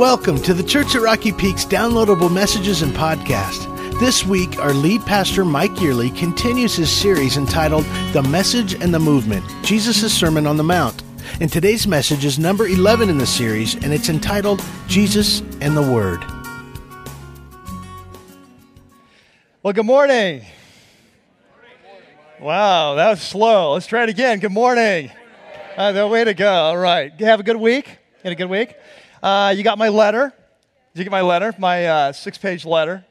Welcome to the Church at Rocky Peaks downloadable messages and podcast. This week, our lead pastor, Mike Yearley, continues his series entitled The Message and the Movement Jesus' Sermon on the Mount. And today's message is number 11 in the series, and it's entitled Jesus and the Word. Well, good morning. Wow, that was slow. Let's try it again. Good morning. Uh, the way to go. All right. Have a good week? Had a good week? Uh, you got my letter. Did you get my letter? My uh, six page letter.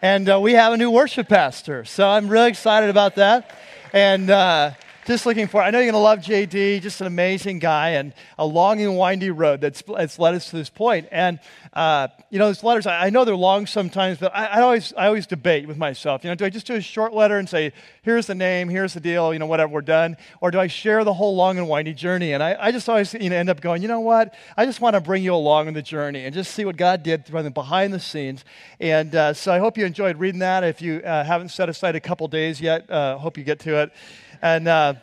And uh, we have a new worship pastor. So I'm really excited about that. And uh, just looking for, I know you're going to love JD, just an amazing guy, and a long and windy road that's, that's led us to this point. And uh, you know, those letters, I, I, know they're long sometimes, but I, I, always, I always debate with myself. You know, do I just do a short letter and say, here's the name, here's the deal, you know, whatever, we're done? Or do I share the whole long and windy journey? And I, I just always you know, end up going, you know what? I just want to bring you along on the journey and just see what God did behind the scenes. And uh, so I hope you enjoyed reading that. If you uh, haven't set aside a couple days yet, uh, hope you get to it. And uh,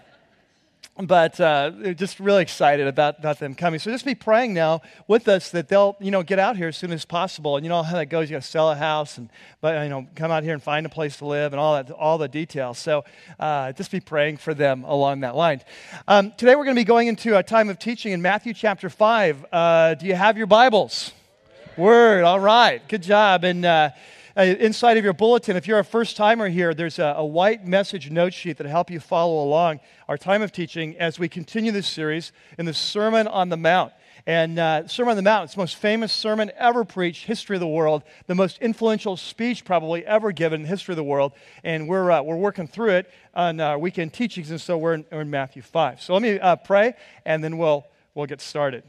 but uh, just really excited about, about them coming. So just be praying now with us that they'll, you know, get out here as soon as possible. And you know how that goes. You got to sell a house and, but, you know, come out here and find a place to live and all that, all the details. So uh, just be praying for them along that line. Um, today we're going to be going into a time of teaching in Matthew chapter 5. Uh, do you have your Bibles? Word. All right. Good job. And, uh, uh, inside of your bulletin, if you're a first timer here, there's a, a white message note sheet that'll help you follow along our time of teaching as we continue this series in the Sermon on the Mount. And uh, Sermon on the Mount, it's the most famous sermon ever preached, history of the world, the most influential speech probably ever given in history of the world. And we're, uh, we're working through it on our weekend teachings, and so we're in, we're in Matthew 5. So let me uh, pray, and then we'll, we'll get started.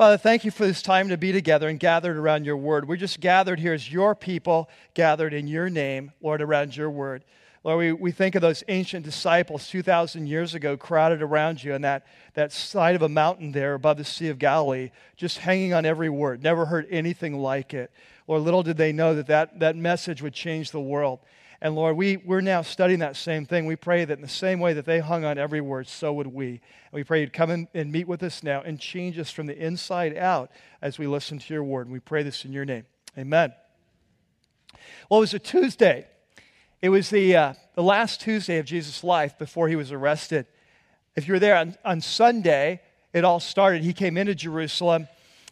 Father, thank you for this time to be together and gathered around your word. We're just gathered here as your people, gathered in your name, Lord, around your word. Lord, we, we think of those ancient disciples 2,000 years ago crowded around you on that, that side of a mountain there above the Sea of Galilee, just hanging on every word. Never heard anything like it. Lord, little did they know that that, that message would change the world. And Lord, we, we're now studying that same thing. We pray that in the same way that they hung on every word, so would we. And we pray you'd come in and meet with us now and change us from the inside out as we listen to your word. And we pray this in your name. Amen. Well, it was a Tuesday. It was the, uh, the last Tuesday of Jesus' life before he was arrested. If you were there on, on Sunday, it all started. He came into Jerusalem.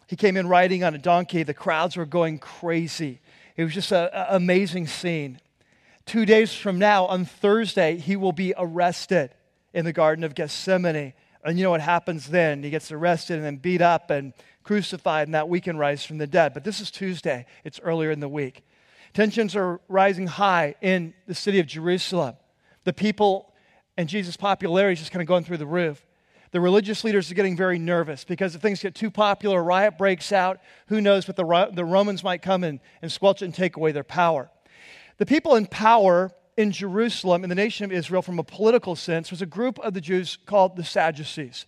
He came in riding on a donkey. The crowds were going crazy. It was just an amazing scene. Two days from now, on Thursday, he will be arrested in the Garden of Gethsemane. And you know what happens then? He gets arrested and then beat up and crucified, and that weekend rise from the dead. But this is Tuesday, it's earlier in the week. Tensions are rising high in the city of Jerusalem. The people and Jesus' popularity is just kind of going through the roof. The religious leaders are getting very nervous because if things get too popular, a riot breaks out. Who knows, but the, the Romans might come and, and squelch it and take away their power. The people in power in Jerusalem, in the nation of Israel, from a political sense, was a group of the Jews called the Sadducees.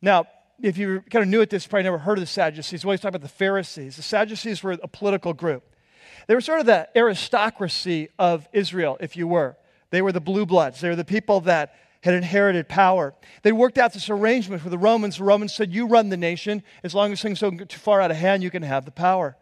Now, if you're kind of new at this, you probably never heard of the Sadducees. We always talk about the Pharisees. The Sadducees were a political group. They were sort of the aristocracy of Israel, if you were. They were the blue bloods. They were the people that had inherited power. They worked out this arrangement with the Romans. The Romans said, You run the nation. As long as things don't get too far out of hand, you can have the power.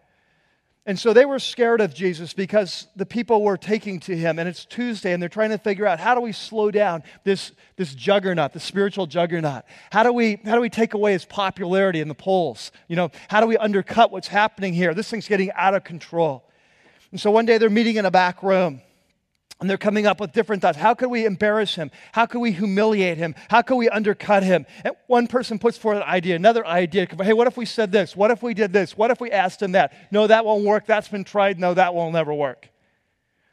And so they were scared of Jesus because the people were taking to him, and it's Tuesday, and they're trying to figure out how do we slow down this, this juggernaut, the spiritual juggernaut? How do, we, how do we take away his popularity in the polls? You know, how do we undercut what's happening here? This thing's getting out of control. And so one day they're meeting in a back room, and they're coming up with different thoughts. How can we embarrass him? How can we humiliate him? How can we undercut him? And one person puts forward an idea, another idea. Hey, what if we said this? What if we did this? What if we asked him that? No, that won't work. That's been tried. No, that will never work.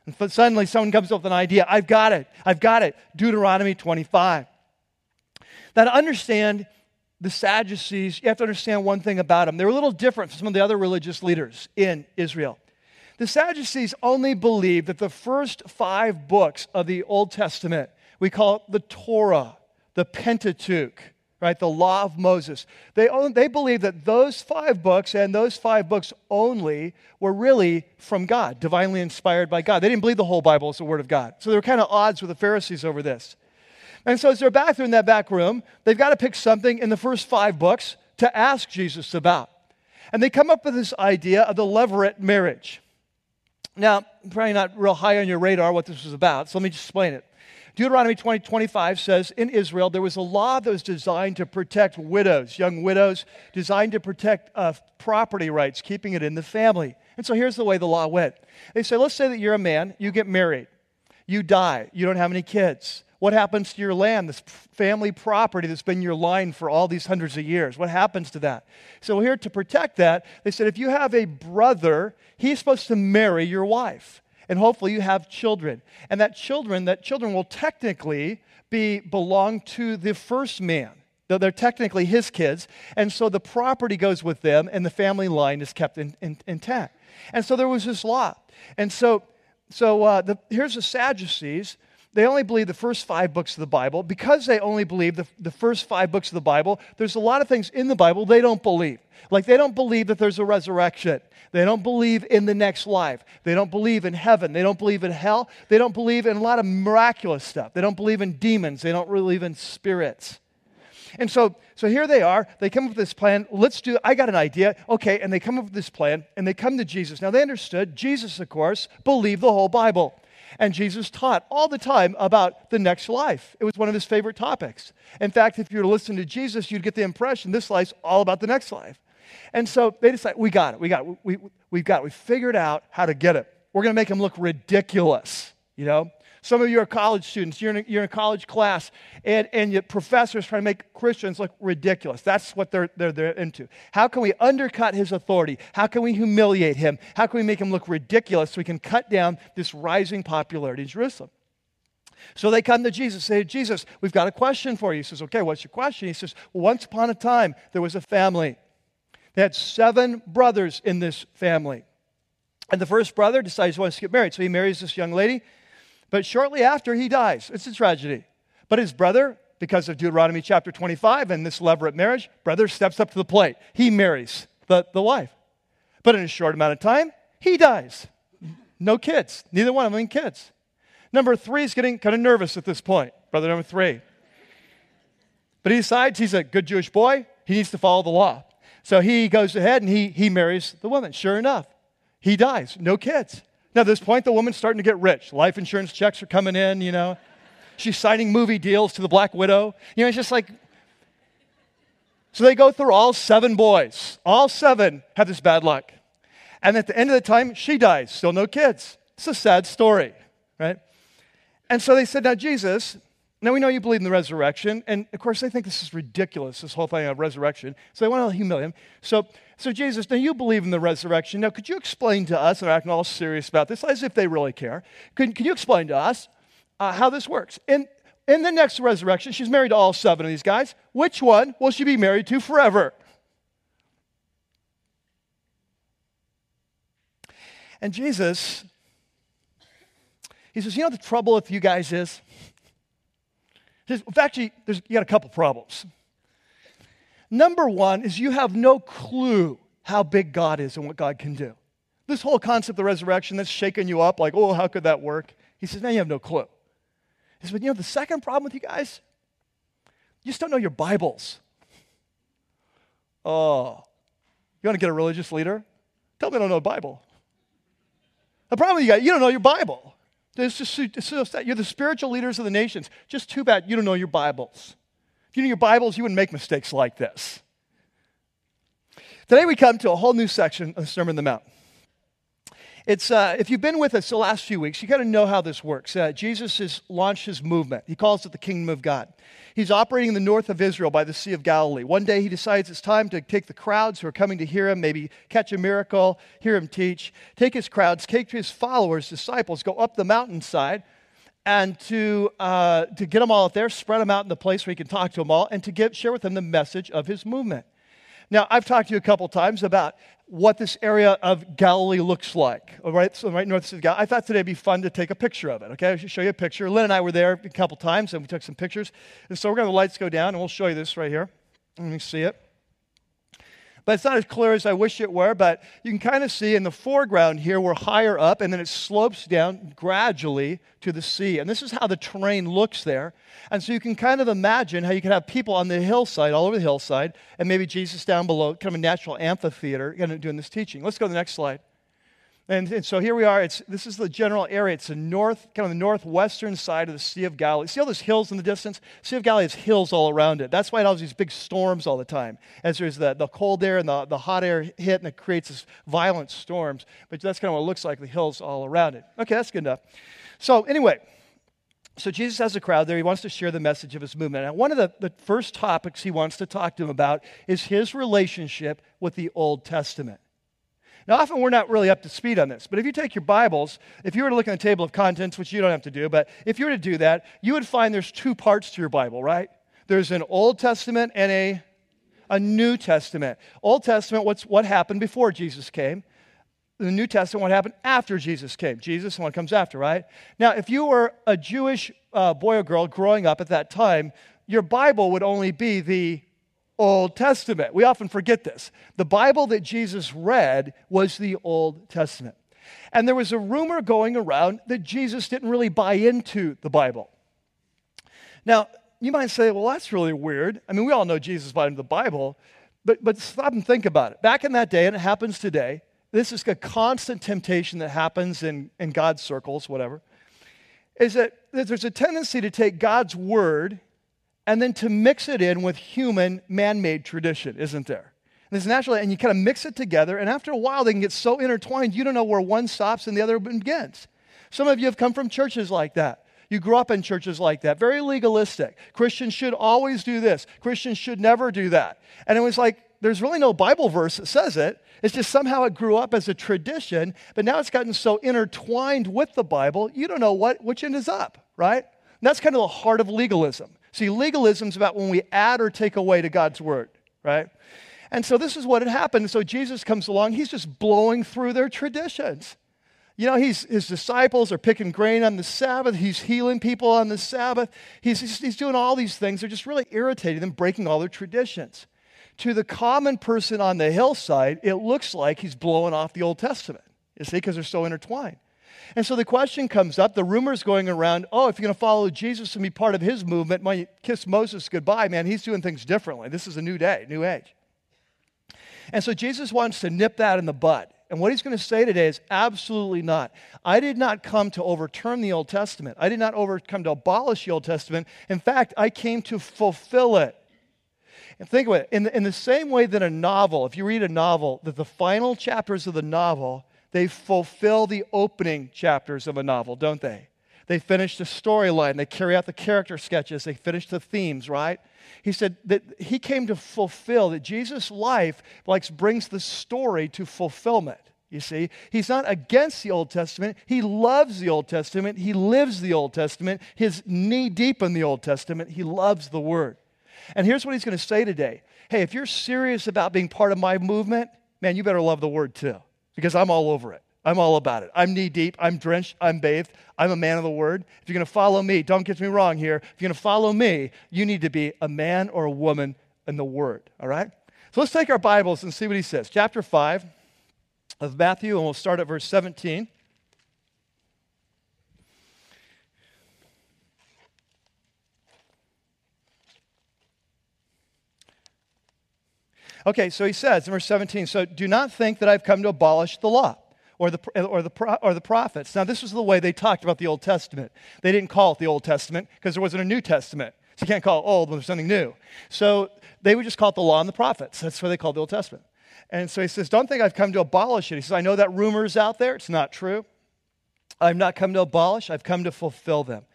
And suddenly someone comes up with an idea. I've got it. I've got it. Deuteronomy 25. Now, to understand the Sadducees, you have to understand one thing about them. They're a little different from some of the other religious leaders in Israel. The Sadducees only believed that the first five books of the Old Testament, we call it the Torah, the Pentateuch, right, the law of Moses. They, they believed that those five books and those five books only were really from God, divinely inspired by God. They didn't believe the whole Bible is the Word of God. So they were kind of odds with the Pharisees over this. And so as they're back there in that back room, they've got to pick something in the first five books to ask Jesus about. And they come up with this idea of the levirate marriage. Now, probably not real high on your radar what this was about, so let me just explain it. Deuteronomy 20, 25 says, In Israel, there was a law that was designed to protect widows, young widows, designed to protect uh, property rights, keeping it in the family. And so here's the way the law went. They say, let's say that you're a man, you get married, you die, you don't have any kids. What happens to your land, this family property that's been your line for all these hundreds of years? What happens to that? So, here to protect that, they said if you have a brother, he's supposed to marry your wife and hopefully you have children. And that children, that children will technically be belong to the first man. Though they're technically his kids, and so the property goes with them, and the family line is kept in, in, intact. And so there was this law. And so, so uh, the, here's the Sadducees. They only believe the first five books of the Bible. Because they only believe the, the first five books of the Bible, there's a lot of things in the Bible they don't believe. Like they don't believe that there's a resurrection. They don't believe in the next life. They don't believe in heaven. They don't believe in hell. They don't believe in a lot of miraculous stuff. They don't believe in demons. They don't believe in spirits. And so, so here they are. They come up with this plan. Let's do, I got an idea. Okay, and they come up with this plan and they come to Jesus. Now they understood, Jesus, of course, believed the whole Bible. And Jesus taught all the time about the next life. It was one of his favorite topics. In fact, if you were to listen to Jesus, you'd get the impression this life's all about the next life. And so they decide, we got it, we got it, we, we, we've got it. We figured out how to get it. We're going to make him look ridiculous, you know? Some of you are college students, you're in a, you're in a college class, and, and your professors trying to make Christians look ridiculous. That's what they're, they're, they're into. How can we undercut his authority? How can we humiliate him? How can we make him look ridiculous so we can cut down this rising popularity in Jerusalem? So they come to Jesus, say, Jesus, we've got a question for you. He says, Okay, what's your question? He says, Once upon a time, there was a family. They had seven brothers in this family. And the first brother decides he wants to get married. So he marries this young lady. But shortly after, he dies. It's a tragedy. But his brother, because of Deuteronomy chapter 25 and this levirate marriage, brother steps up to the plate. He marries the, the wife. But in a short amount of time, he dies. No kids. Neither one of them kids. Number three is getting kind of nervous at this point. Brother number three. But he decides he's a good Jewish boy. He needs to follow the law. So he goes ahead and he, he marries the woman. Sure enough, he dies. No kids. Now, at this point, the woman's starting to get rich. Life insurance checks are coming in, you know. She's signing movie deals to the Black Widow. You know, it's just like. So they go through all seven boys. All seven have this bad luck. And at the end of the time, she dies. Still no kids. It's a sad story, right? And so they said, Now, Jesus, now we know you believe in the resurrection, and of course they think this is ridiculous, this whole thing of resurrection. So they want to humiliate him. So, so Jesus, now you believe in the resurrection. Now, could you explain to us, and they're acting all serious about this, as if they really care. Can, can you explain to us uh, how this works? In, in the next resurrection, she's married to all seven of these guys. Which one will she be married to forever? And Jesus, he says, You know the trouble with you guys is? In fact, you, you got a couple problems. Number one is you have no clue how big God is and what God can do. This whole concept of the resurrection that's shaking you up, like, oh, how could that work? He says, now you have no clue. He says, but you know, the second problem with you guys, you just don't know your Bibles. Oh, you want to get a religious leader? Tell me I don't know the Bible. The problem with you got, you don't know your Bible. You're the spiritual leaders of the nations. Just too bad you don't know your Bibles. If you knew your Bibles, you wouldn't make mistakes like this. Today we come to a whole new section of the Sermon on the Mount. It's, uh, if you've been with us the last few weeks, you got to know how this works. Uh, Jesus has launched his movement. He calls it the kingdom of God. He's operating in the north of Israel by the Sea of Galilee. One day he decides it's time to take the crowds who are coming to hear him, maybe catch a miracle, hear him teach, take his crowds, take his followers, disciples, go up the mountainside, and to, uh, to get them all out there, spread them out in the place where he can talk to them all, and to share with them the message of his movement. Now, I've talked to you a couple times about what this area of Galilee looks like, right? So right north of Galilee. I thought today would be fun to take a picture of it, okay? I should show you a picture. Lynn and I were there a couple times, and we took some pictures. And so we're going to the lights go down, and we'll show you this right here. Let me see it. But it's not as clear as I wish it were, but you can kind of see in the foreground here, we're higher up, and then it slopes down gradually to the sea. And this is how the terrain looks there. And so you can kind of imagine how you could have people on the hillside, all over the hillside, and maybe Jesus down below, kind of a natural amphitheater, kind of doing this teaching. Let's go to the next slide. And, and, so here we are. It's, this is the general area. It's the north, kind of the northwestern side of the Sea of Galilee. See all those hills in the distance? Sea of Galilee has hills all around it. That's why it has these big storms all the time. As there's the, the cold air and the, the hot air hit, and it creates this violent storms. But that's kind of what it looks like, the hills all around it. Okay, that's good enough. So, anyway, so Jesus has a crowd there. He wants to share the message of his movement. And one of the, the first topics he wants to talk to them about is his relationship with the Old Testament. Now, often we're not really up to speed on this, but if you take your Bibles, if you were to look at the table of contents, which you don't have to do, but if you were to do that, you would find there's two parts to your Bible, right? There's an Old Testament and a, a New Testament. Old Testament, what's, what happened before Jesus came. The New Testament, what happened after Jesus came. Jesus, and what comes after, right? Now, if you were a Jewish uh, boy or girl growing up at that time, your Bible would only be the Old Testament. We often forget this. The Bible that Jesus read was the Old Testament. And there was a rumor going around that Jesus didn't really buy into the Bible. Now, you might say, well, that's really weird. I mean, we all know Jesus bought into the Bible, but, but stop and think about it. Back in that day, and it happens today, this is a constant temptation that happens in, in God's circles, whatever, is that, that there's a tendency to take God's word and then to mix it in with human man made tradition, isn't there? And it's and you kind of mix it together, and after a while, they can get so intertwined, you don't know where one stops and the other begins. Some of you have come from churches like that. You grew up in churches like that, very legalistic. Christians should always do this, Christians should never do that. And it was like, there's really no Bible verse that says it. It's just somehow it grew up as a tradition, but now it's gotten so intertwined with the Bible, you don't know what, which end is up, right? And that's kind of the heart of legalism. See, legalism is about when we add or take away to God's word, right? And so this is what had happened. So Jesus comes along, he's just blowing through their traditions. You know, he's, his disciples are picking grain on the Sabbath. He's healing people on the Sabbath. He's, he's, he's doing all these things. They're just really irritating them, breaking all their traditions. To the common person on the hillside, it looks like he's blowing off the Old Testament, you see, because they're so intertwined. And so the question comes up the rumors going around oh, if you're going to follow Jesus and be part of his movement, you kiss Moses goodbye, man, he's doing things differently. This is a new day, new age. And so Jesus wants to nip that in the bud. And what he's going to say today is absolutely not. I did not come to overturn the Old Testament. I did not over, come to abolish the Old Testament. In fact, I came to fulfill it. And think about it. In the, in the same way that a novel, if you read a novel, that the final chapters of the novel they fulfill the opening chapters of a novel, don't they? They finish the storyline, they carry out the character sketches, they finish the themes, right? He said that he came to fulfill, that Jesus' life like, brings the story to fulfillment. You see, he's not against the Old Testament. He loves the Old Testament. He lives the Old Testament. His knee deep in the Old Testament. He loves the Word. And here's what he's going to say today Hey, if you're serious about being part of my movement, man, you better love the Word too because I'm all over it. I'm all about it. I'm knee deep. I'm drenched. I'm bathed. I'm a man of the word. If you're going to follow me, don't get me wrong here. If you're going to follow me, you need to be a man or a woman in the word. All right? So let's take our Bibles and see what he says. Chapter 5 of Matthew, and we'll start at verse 17. Okay, so he says in verse 17, so do not think that I've come to abolish the law or the, or, the, or the prophets. Now, this was the way they talked about the Old Testament. They didn't call it the Old Testament because there wasn't a New Testament. So you can't call it old when there's something new. So they would just call it the law and the prophets. That's what they called the Old Testament. And so he says, Don't think I've come to abolish it. He says, I know that rumors out there. It's not true. I've not come to abolish, I've come to fulfill them.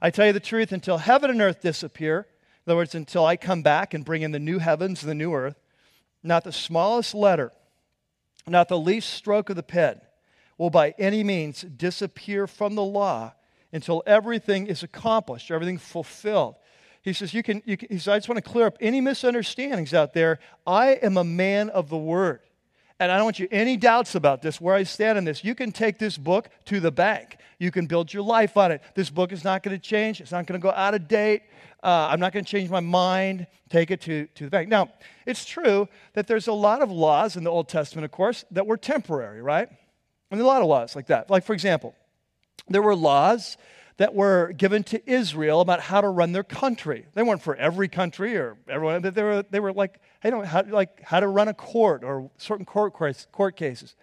I tell you the truth, until heaven and earth disappear, in other words, until I come back and bring in the new heavens and the new earth, not the smallest letter, not the least stroke of the pen will by any means disappear from the law until everything is accomplished, everything fulfilled. He says, you can, you can, he says, I just want to clear up any misunderstandings out there. I am a man of the word. And I don't want you any doubts about this, where I stand in this. You can take this book to the bank. You can build your life on it. This book is not going to change. It's not going to go out of date. Uh, I'm not going to change my mind. Take it to, to the bank. Now, it's true that there's a lot of laws in the Old Testament, of course, that were temporary, right? And a lot of laws like that. Like, for example, there were laws that were given to Israel about how to run their country. They weren't for every country or everyone, but they were, they were like, I don't how, like how to run a court or certain court, court cases.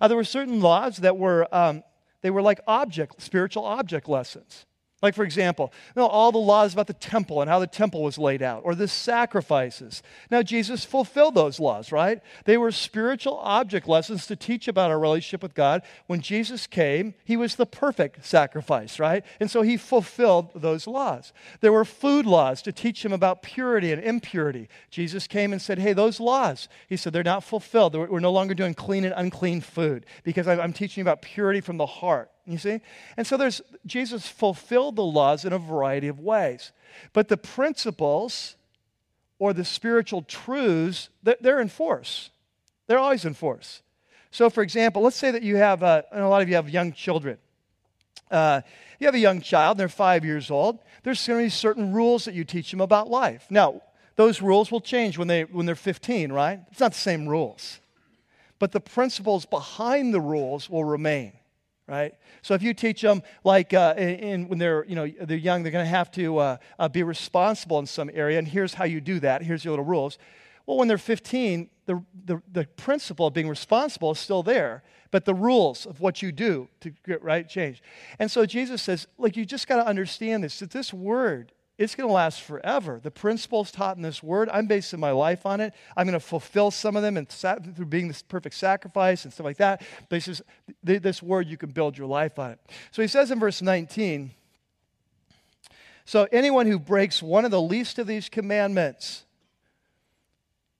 Uh, there were certain laws that were, um, they were like object, spiritual object lessons. Like, for example, you know, all the laws about the temple and how the temple was laid out, or the sacrifices. Now, Jesus fulfilled those laws, right? They were spiritual object lessons to teach about our relationship with God. When Jesus came, he was the perfect sacrifice, right? And so he fulfilled those laws. There were food laws to teach him about purity and impurity. Jesus came and said, Hey, those laws, he said, they're not fulfilled. We're no longer doing clean and unclean food because I'm teaching about purity from the heart. You see? And so there's Jesus fulfilled the laws in a variety of ways. But the principles or the spiritual truths, they're in force. They're always in force. So, for example, let's say that you have, uh, and a lot of you have young children. Uh, you have a young child, they're five years old. There's going to be certain rules that you teach them about life. Now, those rules will change when, they, when they're 15, right? It's not the same rules. But the principles behind the rules will remain right? So if you teach them, like uh, in, when they're, you know, they're young, they're going to have to uh, uh, be responsible in some area, and here's how you do that. Here's your little rules. Well, when they're 15, the, the, the principle of being responsible is still there, but the rules of what you do to get right change. And so Jesus says, like, you just got to understand this, that this word it's going to last forever. The principles taught in this word, I'm basing my life on it. I'm going to fulfill some of them and through being this perfect sacrifice and stuff like that. But says, this word, you can build your life on it. So he says in verse 19, so anyone who breaks one of the least of these commandments,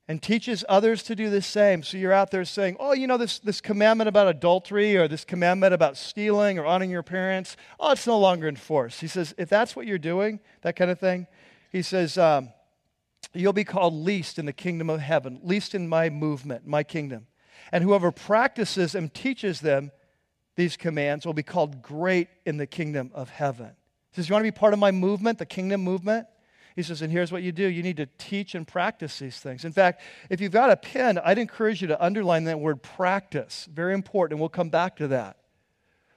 and teaches others to do the same. So you're out there saying, oh, you know, this, this commandment about adultery or this commandment about stealing or honoring your parents, oh, it's no longer in force. He says, if that's what you're doing, that kind of thing, he says, um, you'll be called least in the kingdom of heaven, least in my movement, my kingdom. And whoever practices and teaches them these commands will be called great in the kingdom of heaven. He says, You want to be part of my movement, the kingdom movement? He says, and here's what you do you need to teach and practice these things. In fact, if you've got a pen, I'd encourage you to underline that word practice. Very important, and we'll come back to that.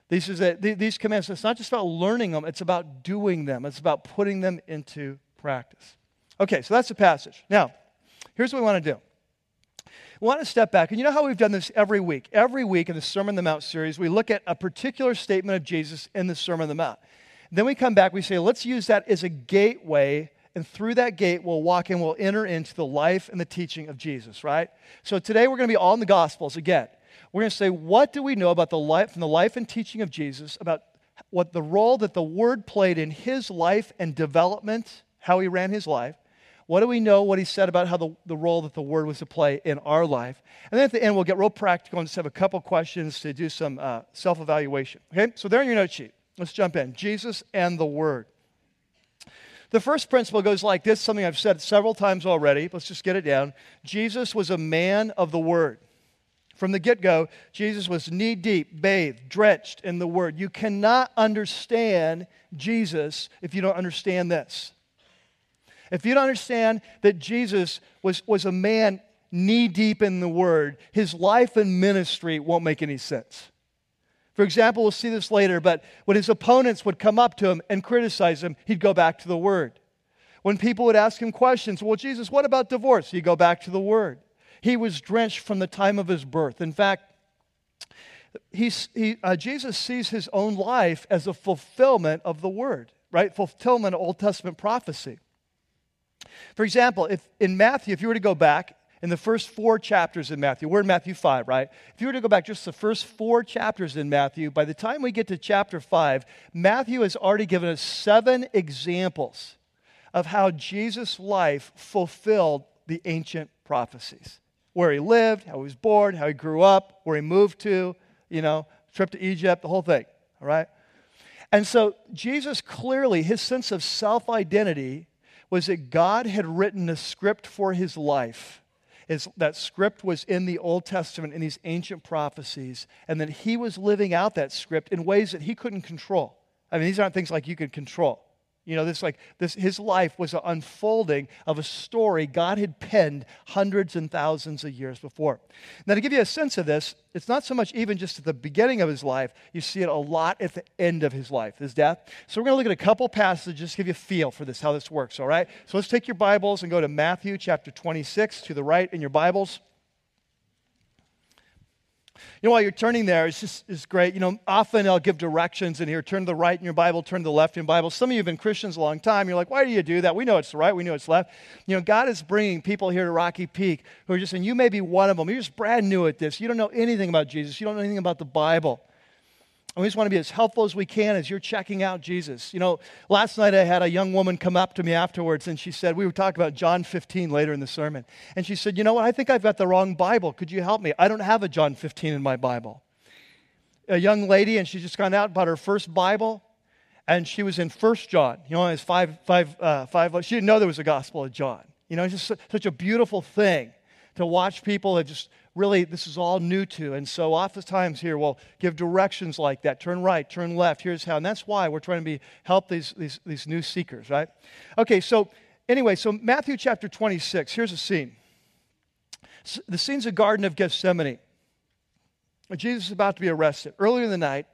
These, is a, these commands, it's not just about learning them, it's about doing them, it's about putting them into practice. Okay, so that's the passage. Now, here's what we want to do. We want to step back, and you know how we've done this every week? Every week in the Sermon on the Mount series, we look at a particular statement of Jesus in the Sermon on the Mount. Then we come back, we say, let's use that as a gateway and through that gate we'll walk in, we'll enter into the life and the teaching of Jesus, right? So today we're going to be all in the Gospels again. We're going to say, what do we know about the life from the life and teaching of Jesus, about what the role that the Word played in his life and development, how he ran his life? What do we know what he said about how the, the role that the Word was to play in our life? And then at the end, we'll get real practical and just have a couple questions to do some uh, self evaluation. Okay? So there in your note sheet. Let's jump in. Jesus and the Word. The first principle goes like this something I've said several times already. Let's just get it down. Jesus was a man of the word. From the get go, Jesus was knee deep, bathed, drenched in the word. You cannot understand Jesus if you don't understand this. If you don't understand that Jesus was, was a man knee deep in the word, his life and ministry won't make any sense. For example, we'll see this later, but when his opponents would come up to him and criticize him, he'd go back to the Word. When people would ask him questions, well, Jesus, what about divorce? He'd go back to the Word. He was drenched from the time of his birth. In fact, he, uh, Jesus sees his own life as a fulfillment of the Word, right? Fulfillment of Old Testament prophecy. For example, if in Matthew, if you were to go back in the first four chapters in Matthew. We're in Matthew 5, right? If you were to go back just the first four chapters in Matthew, by the time we get to chapter 5, Matthew has already given us seven examples of how Jesus' life fulfilled the ancient prophecies. Where he lived, how he was born, how he grew up, where he moved to, you know, trip to Egypt, the whole thing, all right? And so Jesus clearly, his sense of self identity was that God had written a script for his life is that script was in the Old Testament in these ancient prophecies, and that he was living out that script in ways that he couldn't control. I mean, these aren't things like you could control. You know, this like this his life was an unfolding of a story God had penned hundreds and thousands of years before. Now, to give you a sense of this, it's not so much even just at the beginning of his life, you see it a lot at the end of his life, his death. So we're going to look at a couple passages just to give you a feel for this, how this works, all right? So let's take your Bibles and go to Matthew chapter 26 to the right in your Bibles. You know, while you're turning there, it's just it's great. You know, often I'll give directions in here turn to the right in your Bible, turn to the left in your Bible. Some of you have been Christians a long time. You're like, why do you do that? We know it's right, we know it's left. You know, God is bringing people here to Rocky Peak who are just saying, you may be one of them. You're just brand new at this. You don't know anything about Jesus, you don't know anything about the Bible. And we just want to be as helpful as we can as you're checking out Jesus. You know, last night I had a young woman come up to me afterwards and she said, We were talking about John 15 later in the sermon. And she said, You know what? I think I've got the wrong Bible. Could you help me? I don't have a John 15 in my Bible. A young lady, and she's just gone out about her first Bible, and she was in First John. You know, it's five, five, uh, five. She didn't know there was a Gospel of John. You know, it's just such a beautiful thing to watch people that just really this is all new to. And so oftentimes here we'll give directions like that. Turn right, turn left, here's how. And that's why we're trying to be help these, these, these new seekers, right? Okay, so anyway, so Matthew chapter 26, here's a scene. The scene's a Garden of Gethsemane. Jesus is about to be arrested. Earlier in the night,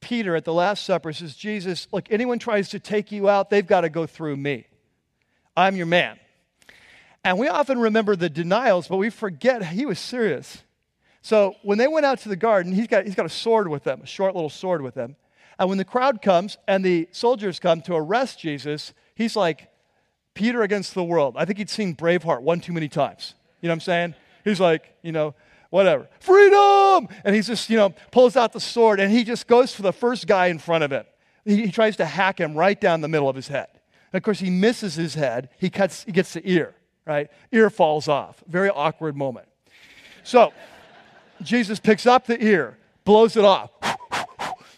Peter at the Last Supper says, Jesus, look, anyone tries to take you out, they've got to go through me. I'm your man. And we often remember the denials, but we forget he was serious. So when they went out to the garden, he's got, he's got a sword with them, a short little sword with them. And when the crowd comes and the soldiers come to arrest Jesus, he's like, Peter against the world. I think he'd seen Braveheart one too many times. You know what I'm saying? He's like, you know, whatever. Freedom! And he just, you know, pulls out the sword and he just goes for the first guy in front of him. He, he tries to hack him right down the middle of his head. And of course, he misses his head. He, cuts, he gets the ear right? Ear falls off. Very awkward moment. So, Jesus picks up the ear, blows it off,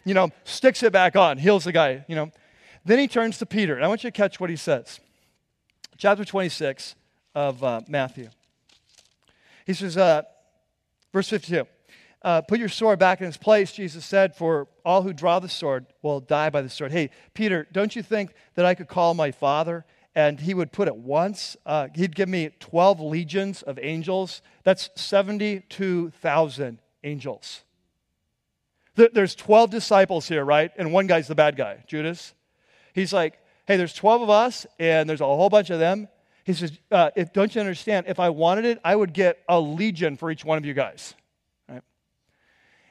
you know, sticks it back on, heals the guy, you know. Then he turns to Peter, and I want you to catch what he says. Chapter 26 of uh, Matthew. He says, uh, verse 52. Uh, put your sword back in its place, Jesus said, for all who draw the sword will die by the sword. Hey, Peter, don't you think that I could call my father and he would put it once. Uh, he'd give me 12 legions of angels. That's 72,000 angels. There's 12 disciples here, right? And one guy's the bad guy, Judas. He's like, hey, there's 12 of us, and there's a whole bunch of them. He says, uh, if, don't you understand? If I wanted it, I would get a legion for each one of you guys. Right?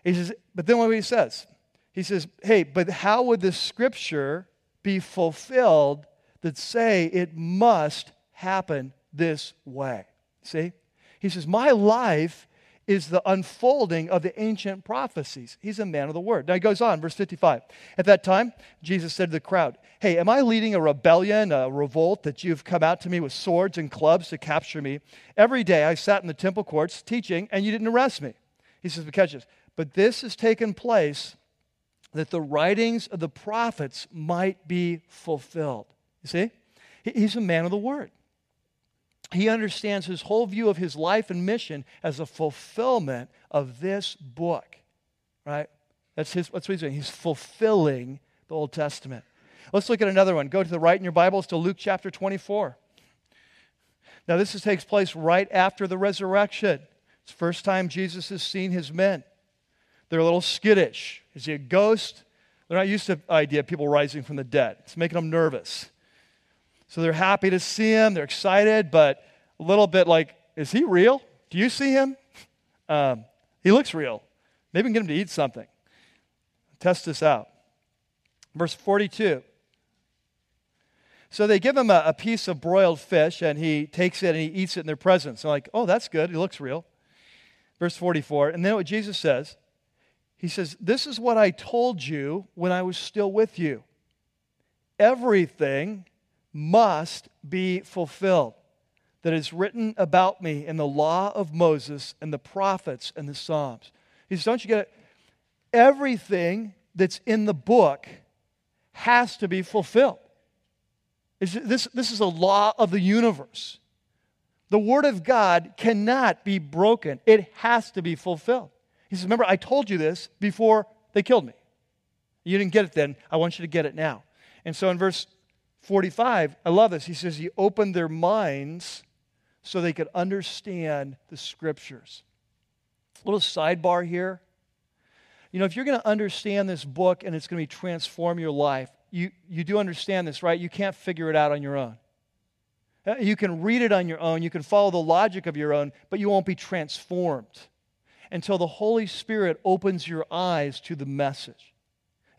He says, but then what he says? He says, hey, but how would the scripture be fulfilled that say it must happen this way. See? He says, My life is the unfolding of the ancient prophecies. He's a man of the word. Now he goes on, verse 55. At that time, Jesus said to the crowd, Hey, am I leading a rebellion, a revolt, that you've come out to me with swords and clubs to capture me? Every day I sat in the temple courts teaching, and you didn't arrest me. He says, But catch this. But this has taken place that the writings of the prophets might be fulfilled. You see? He's a man of the word. He understands his whole view of his life and mission as a fulfillment of this book, right? That's, his, that's what he's doing. He's fulfilling the Old Testament. Let's look at another one. Go to the right in your Bibles to Luke chapter 24. Now, this takes place right after the resurrection. It's the first time Jesus has seen his men. They're a little skittish. Is he a ghost? They're not used to the idea of people rising from the dead. It's making them nervous. So they're happy to see him. They're excited, but a little bit like, is he real? Do you see him? Um, he looks real. Maybe we can get him to eat something. Test this out. Verse 42. So they give him a, a, piece of broiled fish, and he takes it and he eats it in their presence. They're like, oh, that's good. He looks real. Verse 44. And then what Jesus says, he says, This is what I told you when I was still with you. Everything must be fulfilled that is written about me in the law of Moses and the prophets and the Psalms. He says, Don't you get it? Everything that's in the book has to be fulfilled. This, this is a law of the universe. The Word of God cannot be broken, it has to be fulfilled. He says, Remember, I told you this before they killed me. You didn't get it then. I want you to get it now. And so in verse 45, I love this. He says, He opened their minds so they could understand the scriptures. A little sidebar here. You know, if you're going to understand this book and it's going to transform your life, you, you do understand this, right? You can't figure it out on your own. Uh, you can read it on your own, you can follow the logic of your own, but you won't be transformed until the Holy Spirit opens your eyes to the message.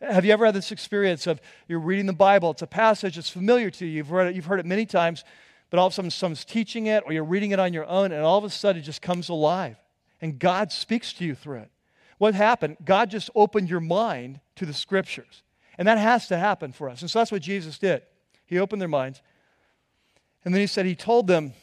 Have you ever had this experience of you're reading the Bible? It's a passage that's familiar to you. You've read it, you've heard it many times, but all of a sudden someone's teaching it or you're reading it on your own, and all of a sudden it just comes alive. And God speaks to you through it. What happened? God just opened your mind to the scriptures. And that has to happen for us. And so that's what Jesus did. He opened their minds. And then he said, He told them,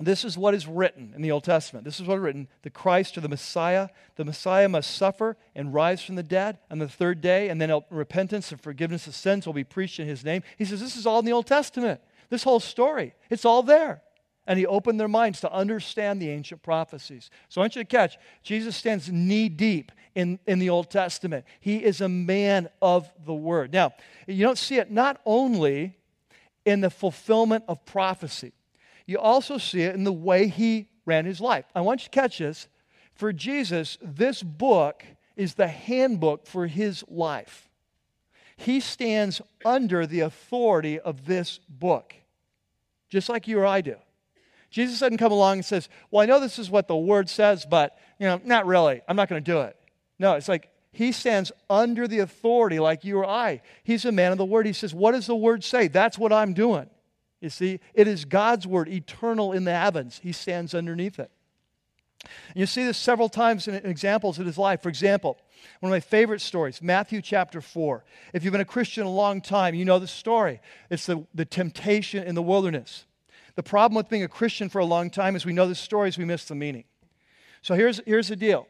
This is what is written in the Old Testament. This is what is written the Christ or the Messiah. The Messiah must suffer and rise from the dead on the third day, and then repentance and forgiveness of sins will be preached in his name. He says, This is all in the Old Testament. This whole story, it's all there. And he opened their minds to understand the ancient prophecies. So I want you to catch Jesus stands knee deep in, in the Old Testament. He is a man of the word. Now, you don't see it not only in the fulfillment of prophecy, you also see it in the way he ran his life. I want you to catch this. For Jesus, this book is the handbook for his life. He stands under the authority of this book, just like you or I do. Jesus doesn't come along and says, Well, I know this is what the word says, but, you know, not really. I'm not going to do it. No, it's like he stands under the authority like you or I. He's a man of the word. He says, What does the word say? That's what I'm doing. You see, it is God's word, eternal in the heavens. He stands underneath it. You see this several times in examples in his life. For example, one of my favorite stories, Matthew chapter 4. If you've been a Christian a long time, you know the story. It's the, the temptation in the wilderness. The problem with being a Christian for a long time is we know the stories, we miss the meaning. So here's, here's the deal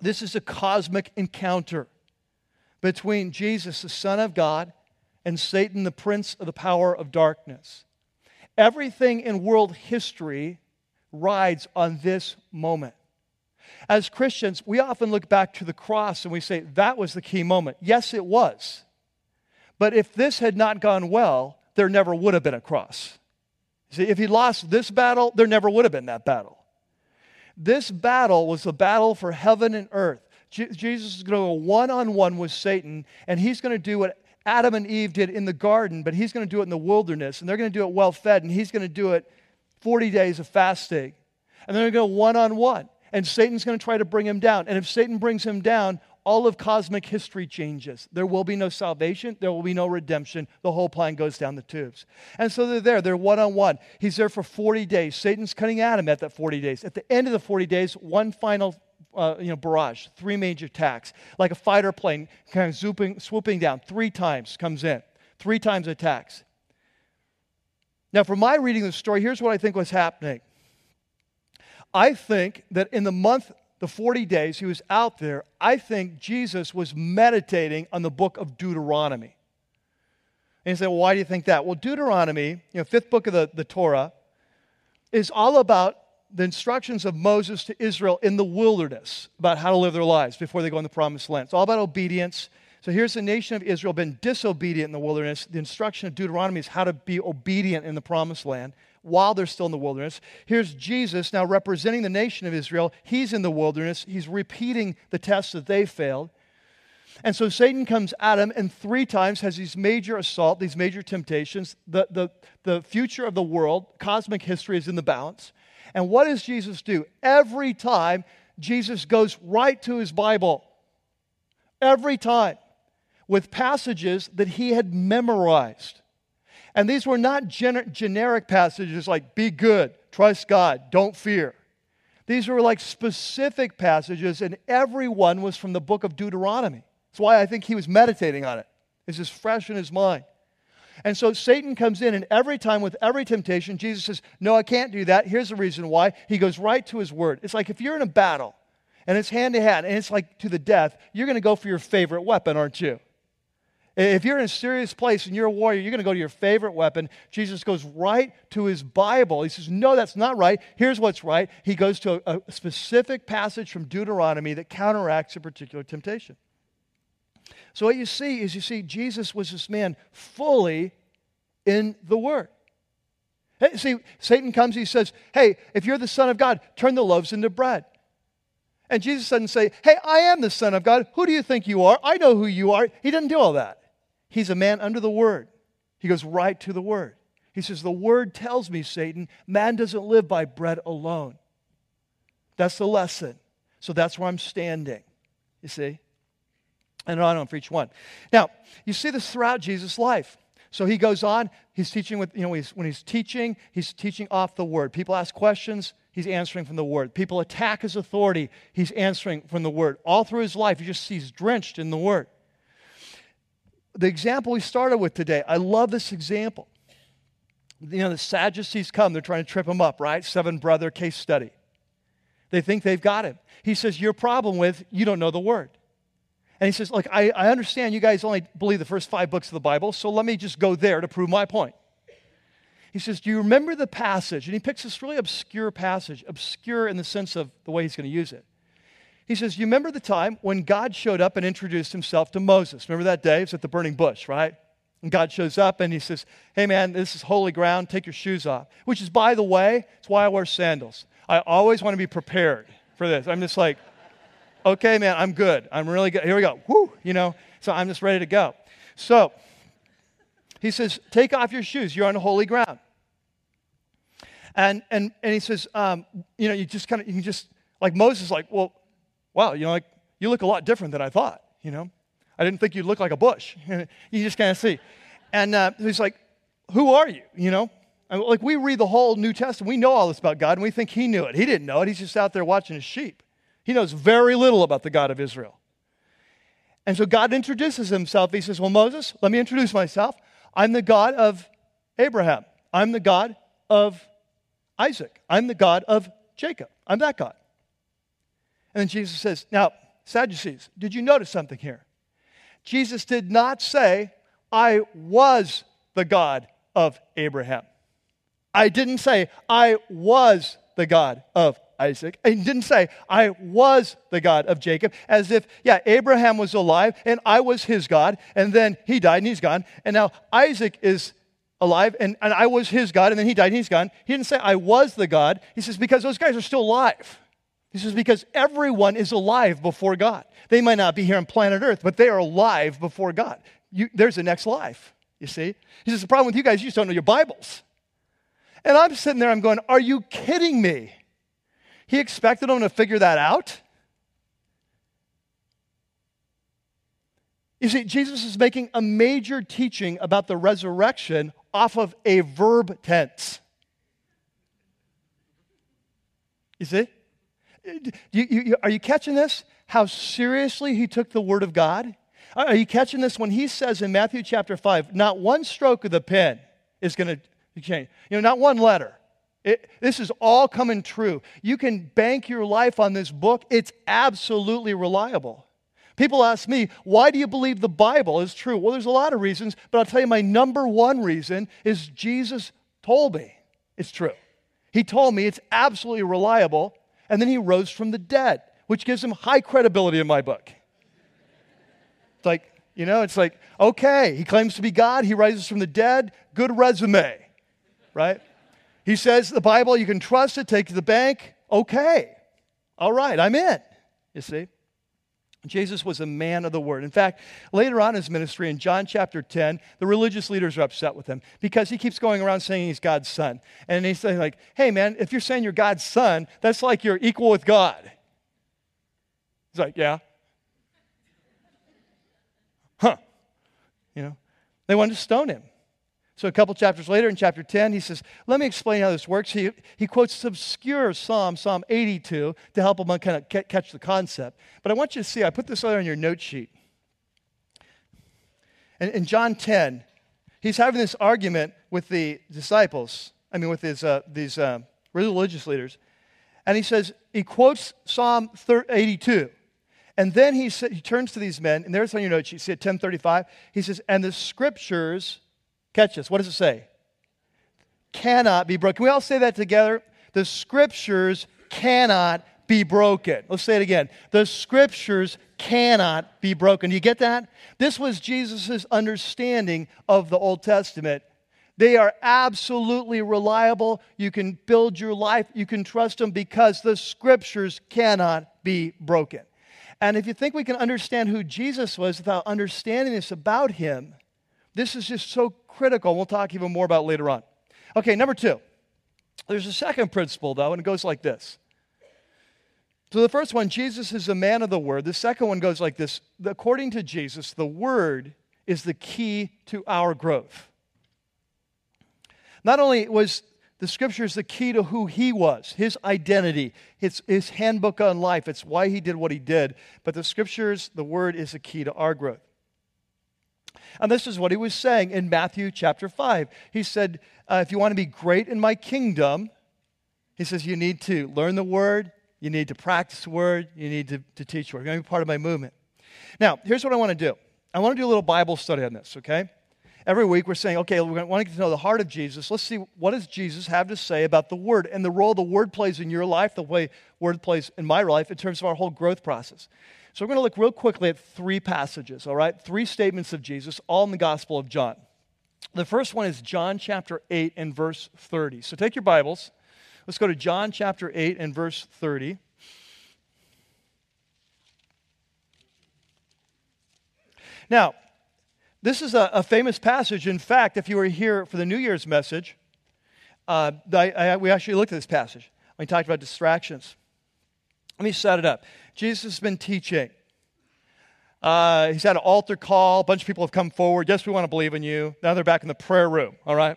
this is a cosmic encounter between Jesus, the Son of God, and Satan, the prince of the power of darkness. Everything in world history rides on this moment. As Christians, we often look back to the cross and we say, that was the key moment. Yes, it was. But if this had not gone well, there never would have been a cross. See, if he lost this battle, there never would have been that battle. This battle was a battle for heaven and earth. Je- Jesus is going to go one on one with Satan, and he's going to do what Adam and Eve did in the garden, but he's going to do it in the wilderness, and they're going to do it well fed, and he's going to do it 40 days of fasting. And they're going to go one on one, and Satan's going to try to bring him down. And if Satan brings him down, all of cosmic history changes. There will be no salvation, there will be no redemption. The whole plan goes down the tubes. And so they're there, they're one on one. He's there for 40 days. Satan's cutting Adam at that 40 days. At the end of the 40 days, one final uh, you know, barrage, three major attacks, like a fighter plane kind of swooping, swooping down three times, comes in, three times attacks. Now, from my reading of the story, here's what I think was happening. I think that in the month the 40 days he was out there, I think Jesus was meditating on the book of Deuteronomy. And you say, well, why do you think that? Well, Deuteronomy, you know, fifth book of the, the Torah, is all about the instructions of Moses to Israel in the wilderness about how to live their lives before they go in the promised land. It's all about obedience. So here's the nation of Israel been disobedient in the wilderness. The instruction of Deuteronomy is how to be obedient in the promised land while they're still in the wilderness. Here's Jesus now representing the nation of Israel. He's in the wilderness. He's repeating the tests that they failed. And so Satan comes at him and three times has these major assault, these major temptations. The, the, the future of the world, cosmic history is in the balance. And what does Jesus do? Every time, Jesus goes right to his Bible. Every time. With passages that he had memorized. And these were not gener- generic passages like be good, trust God, don't fear. These were like specific passages, and every one was from the book of Deuteronomy. That's why I think he was meditating on it. It's just fresh in his mind. And so Satan comes in, and every time with every temptation, Jesus says, No, I can't do that. Here's the reason why. He goes right to his word. It's like if you're in a battle and it's hand to hand and it's like to the death, you're going to go for your favorite weapon, aren't you? If you're in a serious place and you're a warrior, you're going to go to your favorite weapon. Jesus goes right to his Bible. He says, No, that's not right. Here's what's right. He goes to a, a specific passage from Deuteronomy that counteracts a particular temptation. So, what you see is you see Jesus was this man fully in the Word. Hey, see, Satan comes, he says, Hey, if you're the Son of God, turn the loaves into bread. And Jesus doesn't say, Hey, I am the Son of God. Who do you think you are? I know who you are. He doesn't do all that. He's a man under the Word. He goes right to the Word. He says, The Word tells me, Satan, man doesn't live by bread alone. That's the lesson. So that's where I'm standing. You see? And on for each one. Now, you see this throughout Jesus' life. So he goes on, he's teaching with, you know, he's, when he's teaching, he's teaching off the word. People ask questions, he's answering from the word. People attack his authority, he's answering from the word. All through his life, you just see he's drenched in the word. The example we started with today, I love this example. You know, the Sadducees come, they're trying to trip him up, right? Seven brother case study. They think they've got him. He says, Your problem with you don't know the word. And he says, Look, I, I understand you guys only believe the first five books of the Bible, so let me just go there to prove my point. He says, Do you remember the passage? And he picks this really obscure passage, obscure in the sense of the way he's going to use it. He says, You remember the time when God showed up and introduced himself to Moses? Remember that day? It was at the burning bush, right? And God shows up and he says, Hey man, this is holy ground, take your shoes off. Which is, by the way, it's why I wear sandals. I always want to be prepared for this. I'm just like, okay, man, I'm good. I'm really good. Here we go. Whoo, you know, so I'm just ready to go. So he says, take off your shoes. You're on holy ground. And, and, and he says, um, you know, you just kind of, you can just, like Moses, like, well, wow, you know, like, you look a lot different than I thought, you know. I didn't think you'd look like a bush. you just kind of see. And uh, he's like, who are you, you know? Like, we read the whole New Testament. We know all this about God, and we think he knew it. He didn't know it. He's just out there watching his sheep. He knows very little about the God of Israel. And so God introduces himself. He says, Well, Moses, let me introduce myself. I'm the God of Abraham. I'm the God of Isaac. I'm the God of Jacob. I'm that God. And then Jesus says, Now, Sadducees, did you notice something here? Jesus did not say, I was the God of Abraham. I didn't say, I was the God of Isaac. He didn't say, I was the God of Jacob, as if, yeah, Abraham was alive and I was his God, and then he died and he's gone. And now Isaac is alive and, and I was his God, and then he died and he's gone. He didn't say, I was the God. He says, because those guys are still alive. He says, because everyone is alive before God. They might not be here on planet Earth, but they are alive before God. You, there's the next life, you see? He says, the problem with you guys, you just don't know your Bibles. And I'm sitting there, I'm going, are you kidding me? He expected them to figure that out? You see, Jesus is making a major teaching about the resurrection off of a verb tense. You see? You, you, are you catching this? How seriously he took the word of God? Are you catching this when he says in Matthew chapter 5, not one stroke of the pen is going to change? You know, not one letter. It, this is all coming true. You can bank your life on this book, it's absolutely reliable. People ask me, why do you believe the Bible is true? Well, there's a lot of reasons, but I'll tell you my number one reason is Jesus told me it's true. He told me it's absolutely reliable, and then he rose from the dead, which gives him high credibility in my book. It's like, you know, it's like, okay, he claims to be God, he rises from the dead, good resume, right? He says the Bible, you can trust it, take to the bank. Okay. All right, I'm in. You see? Jesus was a man of the word. In fact, later on in his ministry, in John chapter 10, the religious leaders are upset with him because he keeps going around saying he's God's son. And he's saying, like, hey, man, if you're saying you're God's son, that's like you're equal with God. He's like, yeah. Huh. You know, they wanted to stone him. So a couple chapters later, in chapter 10, he says, Let me explain how this works. He, he quotes this obscure psalm, Psalm 82, to help him kind of catch the concept. But I want you to see, I put this other on your note sheet. And in John 10, he's having this argument with the disciples, I mean, with his, uh, these uh, religious leaders. And he says, he quotes Psalm 82. And then he, sa- he turns to these men, and there's on your note sheet, see at 1035, he says, and the scriptures, catch this, what does it say? Cannot be broken. Can we all say that together? The scriptures cannot be broken. Let's say it again. The scriptures cannot be broken. Do you get that? This was Jesus' understanding of the Old Testament. They are absolutely reliable. You can build your life, you can trust them because the scriptures cannot be broken. And if you think we can understand who Jesus was without understanding this about him, this is just so critical. We'll talk even more about later on. Okay, number two. There's a second principle, though, and it goes like this. So the first one, Jesus is a man of the word. The second one goes like this According to Jesus, the word is the key to our growth. Not only was the scriptures the key to who he was, his identity, his, his handbook on life, it's why he did what he did, but the scriptures, the word is the key to our growth. And this is what he was saying in Matthew chapter 5. He said, uh, If you want to be great in my kingdom, he says, you need to learn the word, you need to practice the word, you need to, to teach word. You're going to be part of my movement. Now, here's what I want to do I want to do a little Bible study on this, okay? Every week we're saying, okay, we want to get to know the heart of Jesus. Let's see what does Jesus have to say about the Word and the role the Word plays in your life, the way Word plays in my life in terms of our whole growth process. So we're going to look real quickly at three passages, all right? Three statements of Jesus, all in the Gospel of John. The first one is John chapter 8 and verse 30. So take your Bibles. Let's go to John chapter 8 and verse 30. Now, this is a, a, famous passage. In fact, if you were here for the New Year's message, uh, I, I, we actually looked at this passage. We talked about distractions. Let me set it up. Jesus has been teaching. Uh, he's had an altar call. A bunch of people have come forward. Yes, we want to believe in you. Now they're back in the prayer room, all right?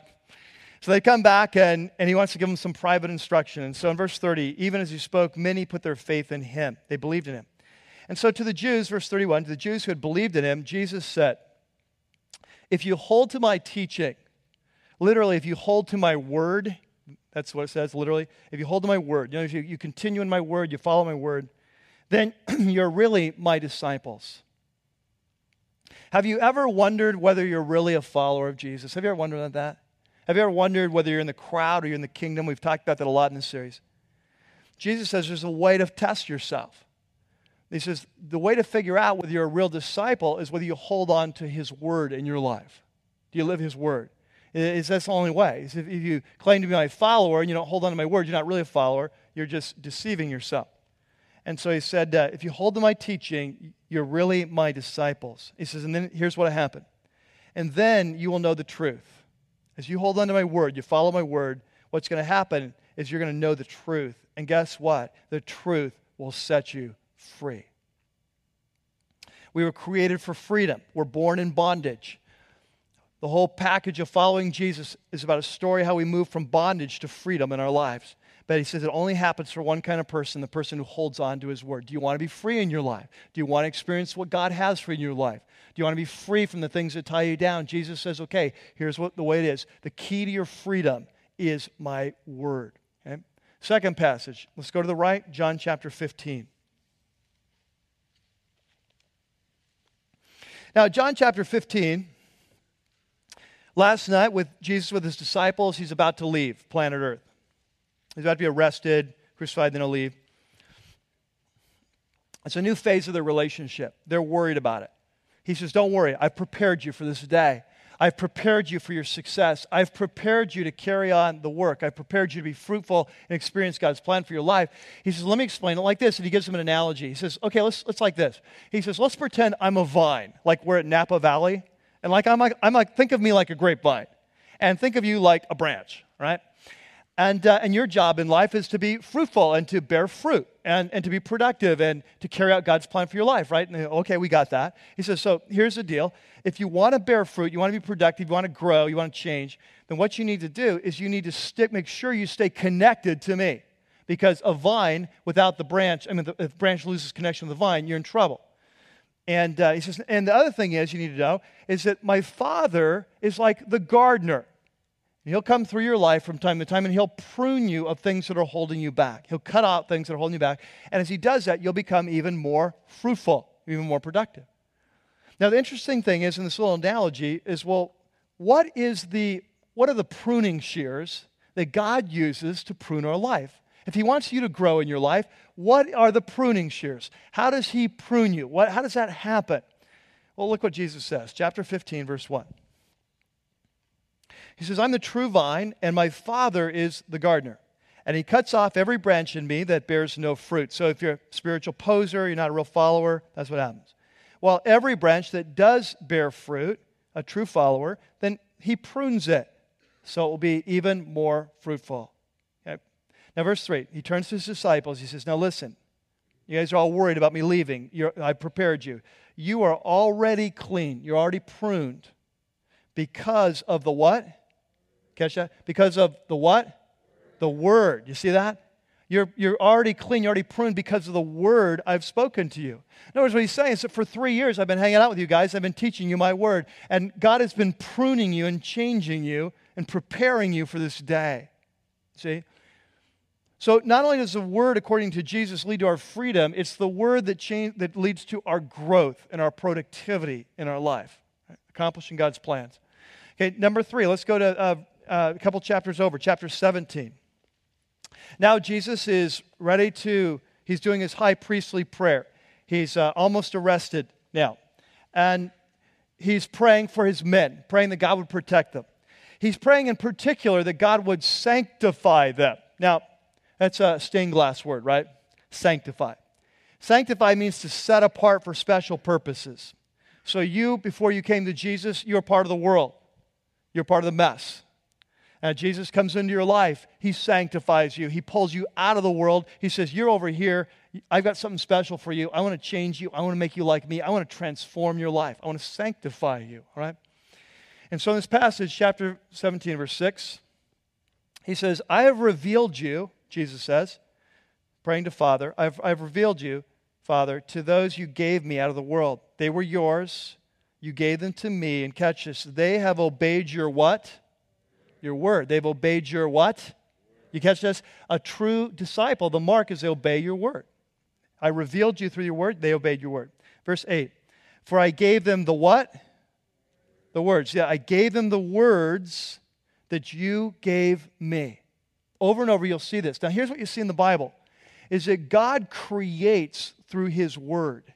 So they come back, and, and he wants to give them some private instruction. And so in verse 30, even as he spoke, many put their faith in him. They believed in him. And so to the Jews, verse 31, to the Jews who had believed in him, Jesus said, if you hold to my teaching, literally, if you hold to my word, that's what it says, literally. If you hold to my word, you know, if you, you continue in my word, you follow my word, then you're really my disciples. Have you ever wondered whether you're really a follower of Jesus? Have you ever wondered about that? Have you ever wondered whether you're in the crowd or you're in the kingdom? We've talked about that a lot in this series. Jesus says there's a way to test yourself. He says the way to figure out whether you're a real disciple is whether you hold on to his word in your life. Do you live his word? Is that's the only way. If you claim to be my follower and you don't hold on to my word, you're not really a follower. You're just deceiving yourself. And so he said, uh, if you hold to my teaching, you're really my disciples. He says, and then here's what happened. And then you will know the truth. As you hold on to my word, you follow my word, what's going to happen is you're going to know the truth. And guess what? The truth will set you free. We were created for freedom. We're born in bondage. The whole package of following Jesus is about a story how we move from bondage to freedom in our lives. But he says it only happens for one kind of person, the person who holds on to his word. Do you want to be free in your life? Do you want to experience what God has for you in your life? Do you want to be free from the things that tie you down? Jesus says, okay, here's what the way it is. The key to your freedom is my word. Okay? Second passage. Let's go to the right, John chapter 15. Now, John chapter 15, last night with Jesus with his disciples, he's about to leave planet Earth. He's about to be arrested, crucified, then he'll leave. It's a new phase of their relationship. They're worried about it. He says, Don't worry, I've prepared you for this day. I've prepared you for your success. I've prepared you to carry on the work. I've prepared you to be fruitful and experience God's plan for your life. He says, Let me explain it like this. And he gives them an analogy. He says, Okay, let's, let's like this. He says, Let's pretend I'm a vine, like we're at Napa Valley. And like I'm like, I'm like think of me like a grapevine. And think of you like a branch, right? And, uh, and your job in life is to be fruitful and to bear fruit and, and to be productive and to carry out God's plan for your life, right? And, okay, we got that. He says, so here's the deal. If you want to bear fruit, you want to be productive, you want to grow, you want to change, then what you need to do is you need to stick, make sure you stay connected to me. Because a vine without the branch, I mean, if the branch loses connection with the vine, you're in trouble. And uh, he says, and the other thing is, you need to know, is that my father is like the gardener. He'll come through your life from time to time and he'll prune you of things that are holding you back. He'll cut out things that are holding you back. And as he does that, you'll become even more fruitful, even more productive. Now, the interesting thing is in this little analogy is well, what is the what are the pruning shears that God uses to prune our life? If he wants you to grow in your life, what are the pruning shears? How does he prune you? What, how does that happen? Well, look what Jesus says, chapter 15, verse 1. He says, I'm the true vine, and my Father is the gardener. And he cuts off every branch in me that bears no fruit. So if you're a spiritual poser, you're not a real follower, that's what happens. While every branch that does bear fruit, a true follower, then he prunes it so it will be even more fruitful. Okay? Now, verse 3, he turns to his disciples. He says, Now listen, you guys are all worried about me leaving. You're, I prepared you. You are already clean. You're already pruned because of the what? Catch that? Because of the what? The word. You see that? You're, you're already clean, you're already pruned because of the word I've spoken to you. In other words, what he's saying is that for three years I've been hanging out with you guys, I've been teaching you my word, and God has been pruning you and changing you and preparing you for this day. See? So not only does the word, according to Jesus, lead to our freedom, it's the word that, change, that leads to our growth and our productivity in our life, right? accomplishing God's plans. Okay, number three, let's go to uh, uh, a couple chapters over, chapter 17. Now Jesus is ready to, he's doing his high priestly prayer. He's uh, almost arrested now. And he's praying for his men, praying that God would protect them. He's praying in particular that God would sanctify them. Now, that's a stained glass word, right? Sanctify. Sanctify means to set apart for special purposes. So, you, before you came to Jesus, you're part of the world, you're part of the mess. And Jesus comes into your life, He sanctifies you. He pulls you out of the world. He says, You're over here. I've got something special for you. I want to change you. I want to make you like me. I want to transform your life. I want to sanctify you. All right? And so in this passage, chapter 17, verse 6, he says, I have revealed you, Jesus says, praying to Father, I've, I've revealed you, Father, to those you gave me out of the world. They were yours. You gave them to me. And catch this. They have obeyed your what? Your word. They've obeyed your what? You catch this? A true disciple, the mark is they obey your word. I revealed you through your word, they obeyed your word. Verse 8 For I gave them the what? The words. Yeah, I gave them the words that you gave me. Over and over, you'll see this. Now, here's what you see in the Bible is that God creates through his word.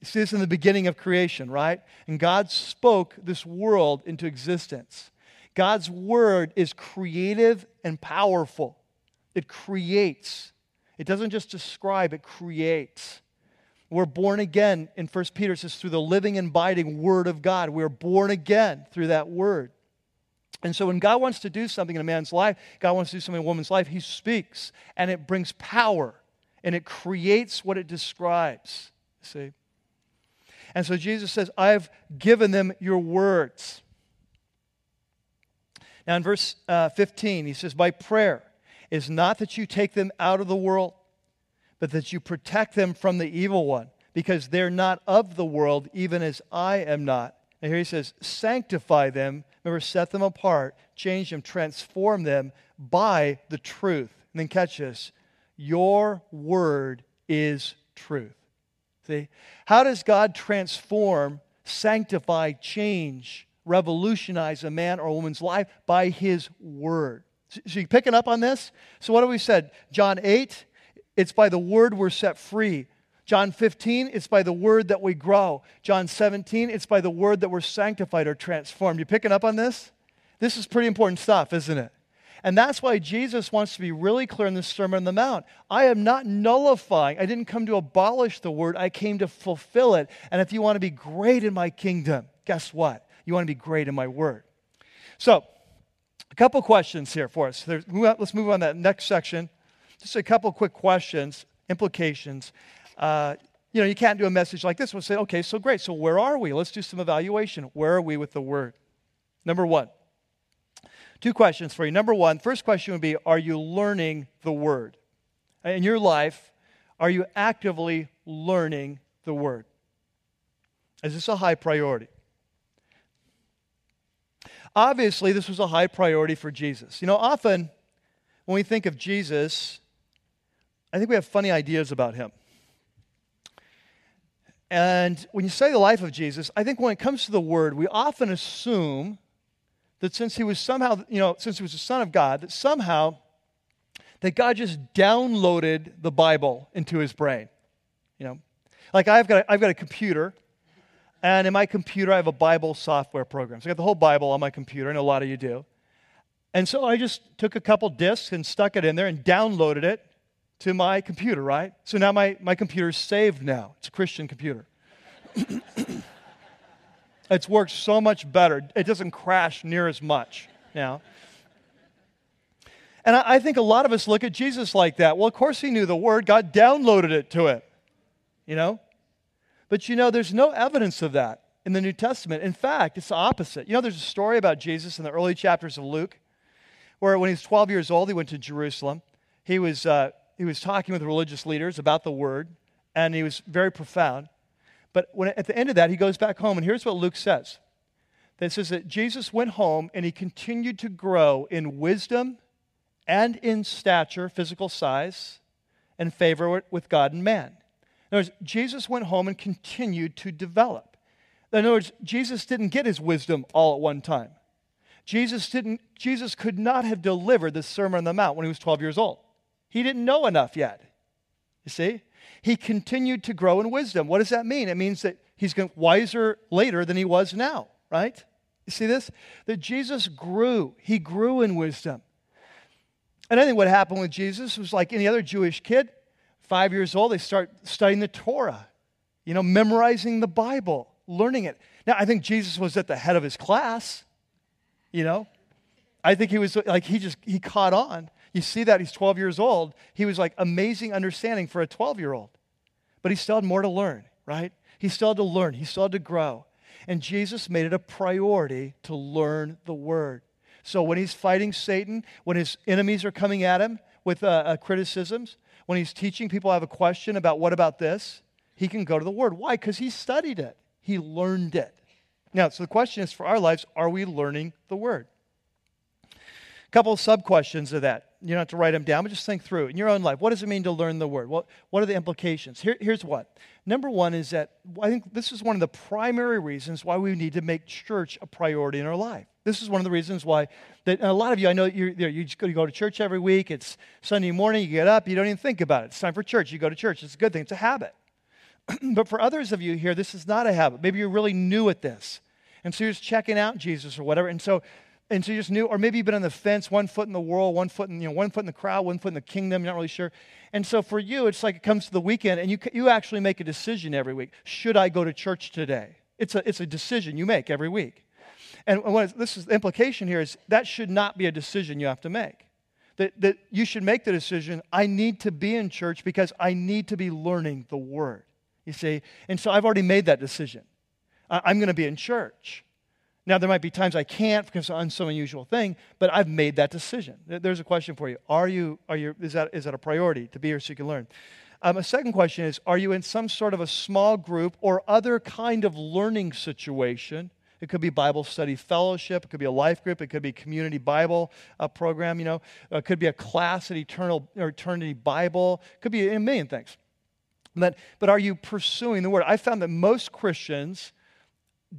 You see this in the beginning of creation, right? And God spoke this world into existence. God's word is creative and powerful. It creates. It doesn't just describe, it creates. We're born again, in 1 Peter says, through the living and abiding word of God. We're born again through that word. And so when God wants to do something in a man's life, God wants to do something in a woman's life, he speaks and it brings power and it creates what it describes. See? And so Jesus says, I've given them your words. Now, in verse uh, 15, he says, By prayer is not that you take them out of the world, but that you protect them from the evil one, because they're not of the world, even as I am not. And here he says, Sanctify them, remember, set them apart, change them, transform them by the truth. And then catch this your word is truth. See? How does God transform, sanctify, change revolutionize a man or a woman's life by his word. So you picking up on this? So what have we said? John 8, it's by the word we're set free. John 15, it's by the word that we grow. John 17, it's by the word that we're sanctified or transformed. You picking up on this? This is pretty important stuff, isn't it? And that's why Jesus wants to be really clear in this Sermon on the Mount. I am not nullifying. I didn't come to abolish the word, I came to fulfill it. And if you want to be great in my kingdom, guess what? You want to be great in my word. So, a couple questions here for us. There's, let's move on to that next section. Just a couple quick questions, implications. Uh, you know, you can't do a message like this. We'll say, okay, so great. So where are we? Let's do some evaluation. Where are we with the word? Number one. Two questions for you. Number one, first question would be Are you learning the word? In your life, are you actively learning the word? Is this a high priority? Obviously, this was a high priority for Jesus. You know, often when we think of Jesus, I think we have funny ideas about him. And when you say the life of Jesus, I think when it comes to the word, we often assume that since he was somehow, you know, since he was the Son of God, that somehow that God just downloaded the Bible into his brain. You know, like I've got a, I've got a computer, and in my computer I have a Bible software program. So I got the whole Bible on my computer, and a lot of you do. And so I just took a couple discs and stuck it in there and downloaded it to my computer, right? So now my, my computer is saved now. It's a Christian computer. it's worked so much better. It doesn't crash near as much now. And I, I think a lot of us look at Jesus like that. Well, of course he knew the word. God downloaded it to him, you know? But you know, there's no evidence of that in the New Testament. In fact, it's the opposite. You know, there's a story about Jesus in the early chapters of Luke where when he was 12 years old, he went to Jerusalem. He was uh, he was talking with religious leaders about the word, and he was very profound. But when, at the end of that, he goes back home, and here's what Luke says. It says that Jesus went home and he continued to grow in wisdom and in stature, physical size, and favor with God and man. In other words, Jesus went home and continued to develop. In other words, Jesus didn't get his wisdom all at one time. Jesus, didn't, Jesus could not have delivered the Sermon on the Mount when he was 12 years old. He didn't know enough yet. You see? He continued to grow in wisdom. What does that mean? It means that he's wiser later than he was now, right? You see this? That Jesus grew. He grew in wisdom. And I think what happened with Jesus was like any other Jewish kid, five years old, they start studying the Torah, you know, memorizing the Bible, learning it. Now, I think Jesus was at the head of his class, you know. I think he was like, he just, he caught on. You see that he's 12 years old. He was like amazing understanding for a 12 year old. But he still had more to learn, right? He still had to learn, he still had to grow. And Jesus made it a priority to learn the word. So when he's fighting Satan, when his enemies are coming at him with uh, uh, criticisms, when he's teaching people have a question about what about this, he can go to the word. Why? Because he studied it, he learned it. Now, so the question is for our lives are we learning the word? A couple of sub questions of that. You don't have to write them down, but just think through in your own life. What does it mean to learn the word? What, what are the implications? Here, here's what. Number one is that I think this is one of the primary reasons why we need to make church a priority in our life. This is one of the reasons why that a lot of you, I know you you just go, you go to church every week. It's Sunday morning, you get up, you don't even think about it. It's time for church. You go to church. It's a good thing. It's a habit. but for others of you here, this is not a habit. Maybe you're really new at this. And so you're just checking out Jesus or whatever. And so and so you just knew, or maybe you've been on the fence, one foot in the world, one foot in, you know, one foot in the crowd, one foot in the kingdom, you're not really sure. And so for you, it's like it comes to the weekend and you, you actually make a decision every week. Should I go to church today? It's a, it's a decision you make every week. And what this is the implication here is that should not be a decision you have to make. That, that you should make the decision, I need to be in church because I need to be learning the word. You see? And so I've already made that decision. I'm going to be in church. Now, there might be times I can't because it's some unusual thing, but I've made that decision. There's a question for you. Are you, are you is, that, is that a priority to be here so you can learn? Um, a second question is Are you in some sort of a small group or other kind of learning situation? It could be Bible study fellowship. It could be a life group. It could be community Bible uh, program. You know, it could be a class at Eternal or Eternity Bible. It could be a million things. But, but are you pursuing the Word? I found that most Christians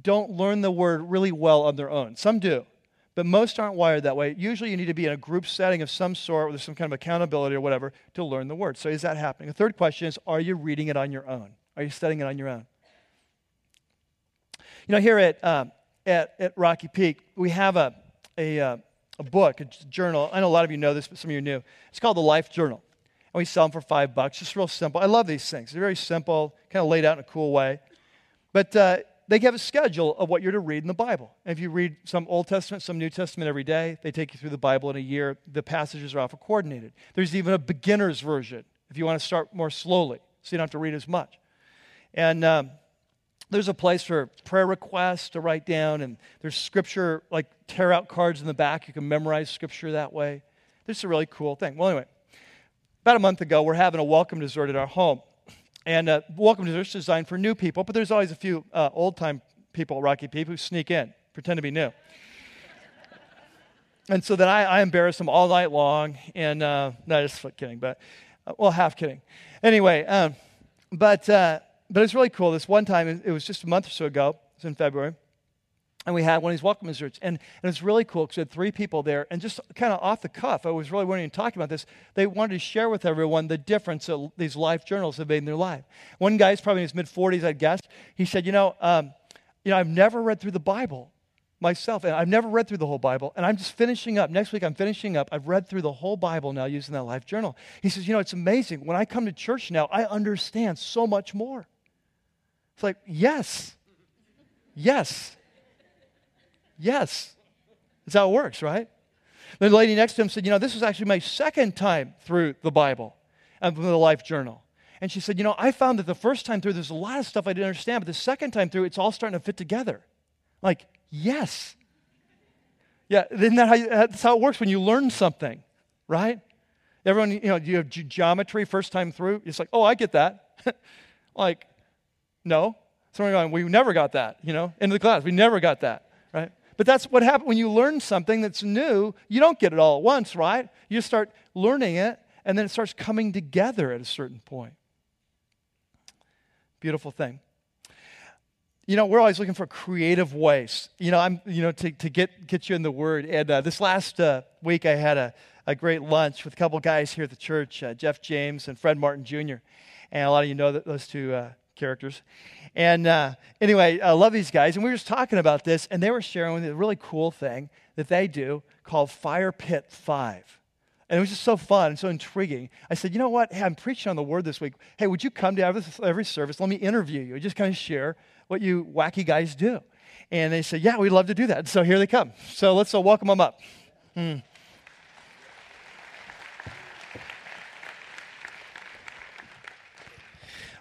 don't learn the word really well on their own. Some do, but most aren't wired that way. Usually, you need to be in a group setting of some sort with some kind of accountability or whatever to learn the word. So, is that happening? The third question is Are you reading it on your own? Are you studying it on your own? You know, here at, uh, at, at Rocky Peak, we have a, a, uh, a book, a journal. I know a lot of you know this, but some of you are new. It's called the Life Journal. And we sell them for five bucks. Just real simple. I love these things. They're very simple, kind of laid out in a cool way. But uh, they have a schedule of what you're to read in the Bible. And if you read some Old Testament, some New Testament every day, they take you through the Bible in a year. The passages are often coordinated. There's even a beginner's version if you want to start more slowly, so you don't have to read as much. And um, there's a place for prayer requests to write down, and there's scripture, like tear out cards in the back. You can memorize scripture that way. This is a really cool thing. Well, anyway, about a month ago, we're having a welcome dessert at our home. And uh, welcome to this designed for new people, but there's always a few uh, old time people Rocky people, who sneak in, pretend to be new. and so then I, I embarrassed him all night long. And uh, no, just kidding, but uh, well, half kidding. Anyway, um, but uh, but it's really cool. This one time, it was just a month or so ago. It was in February. And we had one of these welcome desserts. And, and it's really cool because we had three people there. And just kind of off the cuff, I was really wanting to talk about this. They wanted to share with everyone the difference that these life journals have made in their life. One guy's probably in his mid 40s, I'd guess. He said, You know, um, you know, I've never read through the Bible myself, and I've never read through the whole Bible, and I'm just finishing up. Next week, I'm finishing up. I've read through the whole Bible now using that life journal. He says, You know, it's amazing. When I come to church now, I understand so much more. It's like, Yes. Yes. Yes. That's how it works, right? The lady next to him said, You know, this is actually my second time through the Bible and from the Life Journal. And she said, You know, I found that the first time through, there's a lot of stuff I didn't understand, but the second time through, it's all starting to fit together. Like, yes. Yeah, isn't that how you, that's how it works when you learn something, right? Everyone, you know, you have geometry first time through. It's like, oh, I get that. like, no. Someone going, we never got that, you know, into the class. We never got that, right? But that's what happens when you learn something that's new. You don't get it all at once, right? You start learning it, and then it starts coming together at a certain point. Beautiful thing. You know, we're always looking for creative ways. You know, I'm, you know, to, to get, get you in the word. And uh, this last uh, week, I had a, a great lunch with a couple guys here at the church, uh, Jeff James and Fred Martin Jr. And a lot of you know those two uh, characters. And uh, anyway, I love these guys. And we were just talking about this, and they were sharing a really cool thing that they do called Fire Pit 5. And it was just so fun and so intriguing. I said, you know what? Hey, I'm preaching on the word this week. Hey, would you come to every, every service? Let me interview you. Just kind of share what you wacky guys do. And they said, yeah, we'd love to do that. So here they come. So let's uh, welcome them up. Hmm.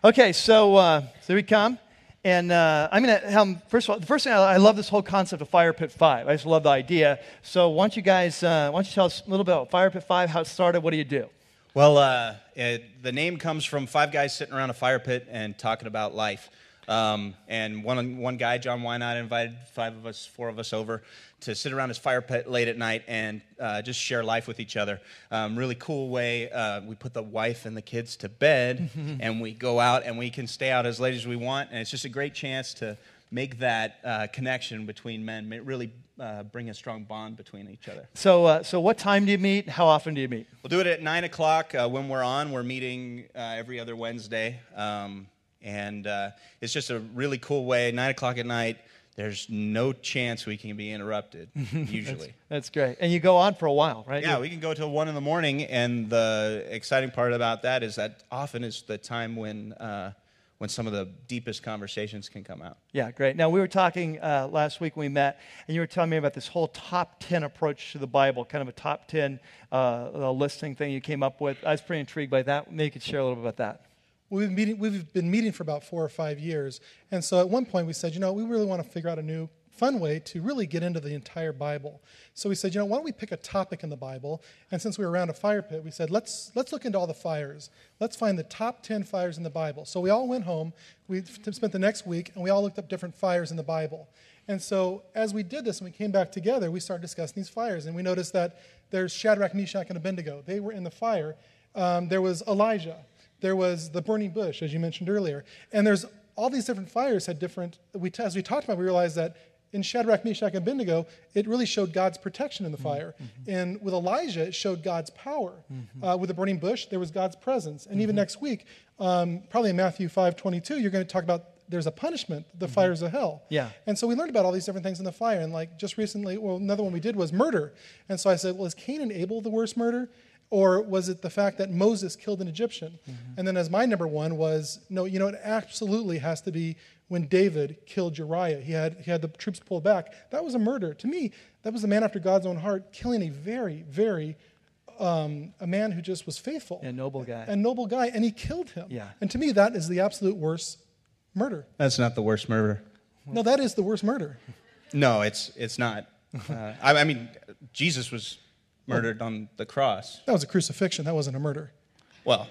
Okay, so uh, so we come, and uh, I'm to have first of all. The first thing I, I, love this whole concept of Fire Pit Five. I just love the idea. So why don't you guys? Uh, why don't you tell us a little bit about Fire Pit Five? How it started? What do you do? Well, uh, it, the name comes from five guys sitting around a fire pit and talking about life. Um, and one, one guy, John Wynot, invited five of us, four of us over to sit around his fire pit late at night and uh, just share life with each other. Um, really cool way. Uh, we put the wife and the kids to bed, and we go out and we can stay out as late as we want. And it's just a great chance to make that uh, connection between men, really uh, bring a strong bond between each other. So, uh, so what time do you meet? How often do you meet? We'll do it at nine o'clock uh, when we're on. We're meeting uh, every other Wednesday. Um, and uh, it's just a really cool way. Nine o'clock at night, there's no chance we can be interrupted, usually. that's, that's, great. And you go on for a while, right? Yeah, we can go till one in the morning. And the exciting part about that is that often is the time when. Uh, when some of the deepest conversations can come out. Yeah, great. Now, we were talking uh, last week when we met, and you were telling me about this whole top 10 approach to the Bible, kind of a top 10 uh, listing thing you came up with. I was pretty intrigued by that. Maybe you could share a little bit about that. We've been, meeting, we've been meeting for about four or five years. And so at one point we said, you know, we really want to figure out a new fun way to really get into the entire Bible. So we said, you know, why don't we pick a topic in the Bible? And since we were around a fire pit, we said, let's, let's look into all the fires. Let's find the top 10 fires in the Bible. So we all went home. We spent the next week, and we all looked up different fires in the Bible. And so as we did this and we came back together, we started discussing these fires. And we noticed that there's Shadrach, Meshach, and Abednego. They were in the fire. Um, there was Elijah. There was the burning bush, as you mentioned earlier. And there's all these different fires had different, we, as we talked about, we realized that in Shadrach, Meshach, and Abednego, it really showed God's protection in the fire. Mm-hmm. And with Elijah, it showed God's power. Mm-hmm. Uh, with the burning bush, there was God's presence. And mm-hmm. even next week, um, probably in Matthew 5 22, you're going to talk about there's a punishment, the mm-hmm. fires of hell. Yeah. And so we learned about all these different things in the fire. And like just recently, well, another one we did was murder. And so I said, well, is Cain and Abel the worst murder? Or was it the fact that Moses killed an Egyptian? Mm-hmm. And then, as my number one was, no, you know, it absolutely has to be when David killed Uriah. He had, he had the troops pulled back. That was a murder. To me, that was a man after God's own heart, killing a very, very, um, a man who just was faithful. A noble guy. A noble guy, and he killed him. Yeah. And to me, that is the absolute worst murder. That's not the worst murder. No, that is the worst murder. No, it's, it's not. Uh, I, I mean, Jesus was Oh. murdered on the cross. That was a crucifixion. That wasn't a murder. Well,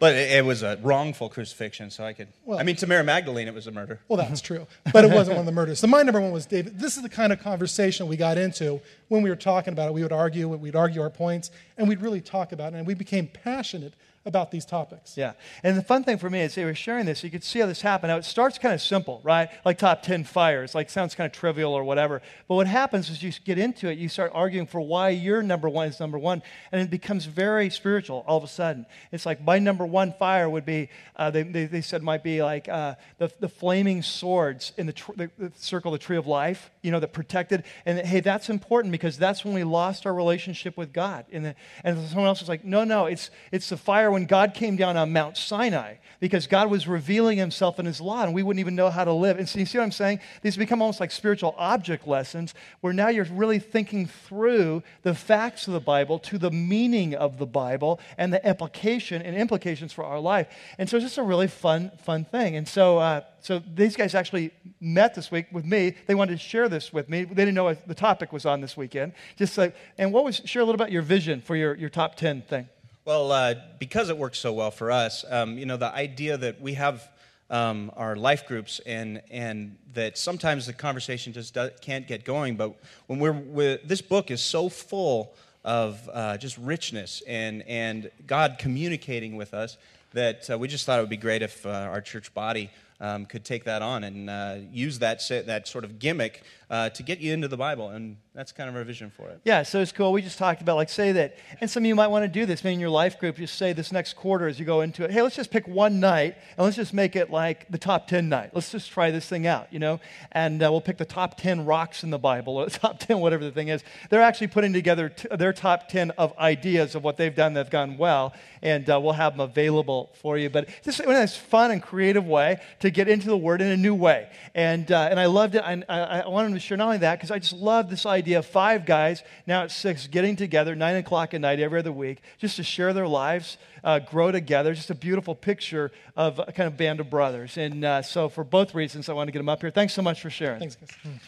But it, it was a wrongful crucifixion, so I could. Well- I mean, to Mary Magdalene, it was a murder. Well, that's true. But it wasn't one of the murders. So my number one was David. This is the kind of conversation we got into when we were talking about it. We would argue, we'd argue our points, and we'd really talk about it. And we became passionate about these topics. Yeah. And the fun thing for me is they were sharing this, you could see how this happened. Now, it starts kind of simple, right? Like top 10 fires, like sounds kind of trivial or whatever. But what happens is you get into it, you start arguing for why your number one is number one, and it becomes very spiritual all of a sudden. It's like my number one fire would be, uh, they, they, they said might be like uh, the, the flaming swords in the, tr- the, the circle the tree of life, you know, that protected. And hey, that's important because that's when we lost our relationship with God. And, the, and someone else was like, no, no, it's, it's the fire when God came down on Mount Sinai because God was revealing himself in his law and we wouldn't even know how to live. And so you see what I'm saying? These become almost like spiritual object lessons where now you're really thinking through the facts of the Bible to the meaning of the Bible and the implication and implications for our life. And so it's just a really fun, fun thing. And so, uh, so these guys actually met this week with me. They wanted to share this with me. They didn't know what the topic was on this weekend. Just like, and what was share a little about your vision for your, your top ten thing. Well, uh, because it works so well for us, um, you know, the idea that we have um, our life groups and, and that sometimes the conversation just can't get going, but when we're, we're, this book is so full of uh, just richness and, and God communicating with us that uh, we just thought it would be great if uh, our church body um, could take that on and uh, use that, that sort of gimmick uh, to get you into the Bible. And that's kind of our vision for it. Yeah, so it's cool. We just talked about, like, say that, and some of you might want to do this, maybe in your life group, just say this next quarter as you go into it, hey, let's just pick one night and let's just make it like the top 10 night. Let's just try this thing out, you know? And uh, we'll pick the top 10 rocks in the Bible or the top 10, whatever the thing is. They're actually putting together t- their top 10 of ideas of what they've done that have gone well, and uh, we'll have them available for you. But just a nice, fun and creative way to get into the Word in a new way. And, uh, and I loved it. I, I, I wanted to share not only that, because I just love this idea of five guys, now at six, getting together, nine o'clock at night every other week, just to share their lives, uh, grow together. Just a beautiful picture of a kind of band of brothers. And uh, so, for both reasons, I want to get them up here. Thanks so much for sharing. Thanks, guys.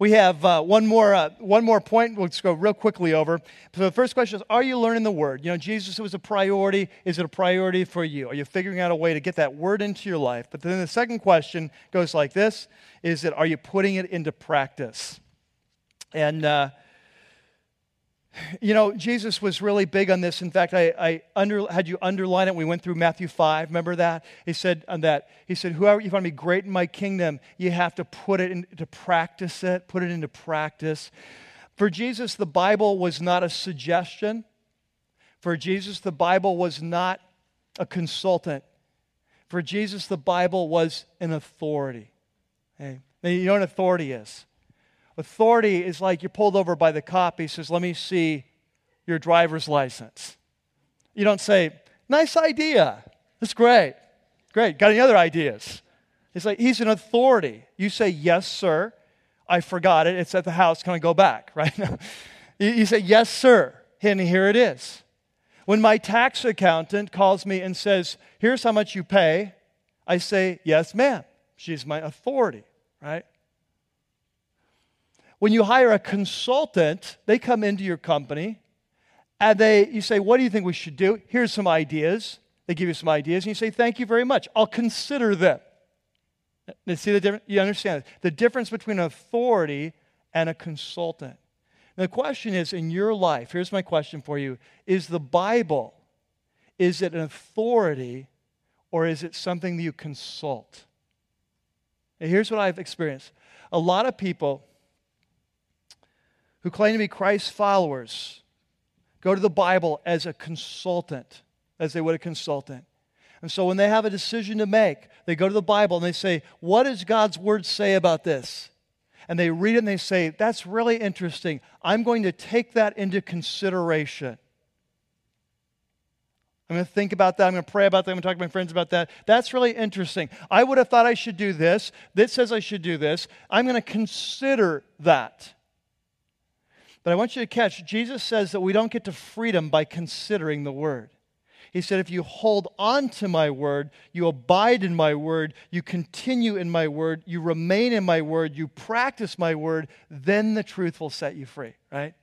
We have uh, one, more, uh, one more point. We'll just go real quickly over. So, the first question is Are you learning the word? You know, Jesus was a priority. Is it a priority for you? Are you figuring out a way to get that word into your life? But then the second question goes like this Is that are you putting it into practice? And, uh, you know, Jesus was really big on this. In fact, I, I under, had you underline it. We went through Matthew 5. Remember that? He said on that, he said, whoever you want to be great in my kingdom, you have to put it into practice it, put it into practice. For Jesus, the Bible was not a suggestion. For Jesus, the Bible was not a consultant. For Jesus, the Bible was an authority. Hey, you know what an authority is? Authority is like you're pulled over by the cop. He says, Let me see your driver's license. You don't say, Nice idea. That's great. Great. Got any other ideas? It's like he's an authority. You say, Yes, sir. I forgot it. It's at the house. Can I go back? Right? Now. You say, Yes, sir. And here it is. When my tax accountant calls me and says, Here's how much you pay, I say, Yes, ma'am. She's my authority, right? When you hire a consultant, they come into your company and they you say, What do you think we should do? Here's some ideas. They give you some ideas, and you say, Thank you very much. I'll consider them. You see the difference? You understand the difference between an authority and a consultant. The question is in your life, here's my question for you Is the Bible, is it an authority or is it something that you consult? Now, here's what I've experienced. A lot of people who claim to be Christ's followers go to the Bible as a consultant, as they would a consultant. And so when they have a decision to make, they go to the Bible and they say, What does God's word say about this? And they read it and they say, That's really interesting. I'm going to take that into consideration. I'm going to think about that. I'm going to pray about that. I'm going to talk to my friends about that. That's really interesting. I would have thought I should do this. This says I should do this. I'm going to consider that. But I want you to catch, Jesus says that we don't get to freedom by considering the word. He said, if you hold on to my word, you abide in my word, you continue in my word, you remain in my word, you practice my word, then the truth will set you free, right?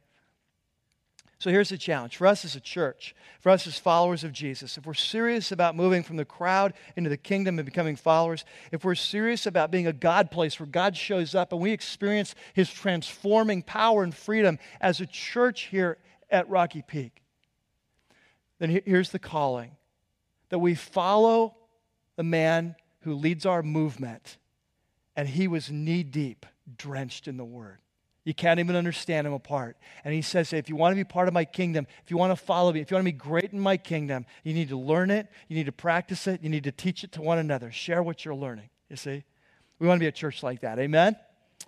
So here's the challenge for us as a church, for us as followers of Jesus. If we're serious about moving from the crowd into the kingdom and becoming followers, if we're serious about being a God place where God shows up and we experience his transforming power and freedom as a church here at Rocky Peak, then here's the calling that we follow the man who leads our movement, and he was knee deep, drenched in the word. You can't even understand him apart. And he says, if you want to be part of my kingdom, if you want to follow me, if you want to be great in my kingdom, you need to learn it, you need to practice it, you need to teach it to one another. Share what you're learning. You see? We want to be a church like that. Amen?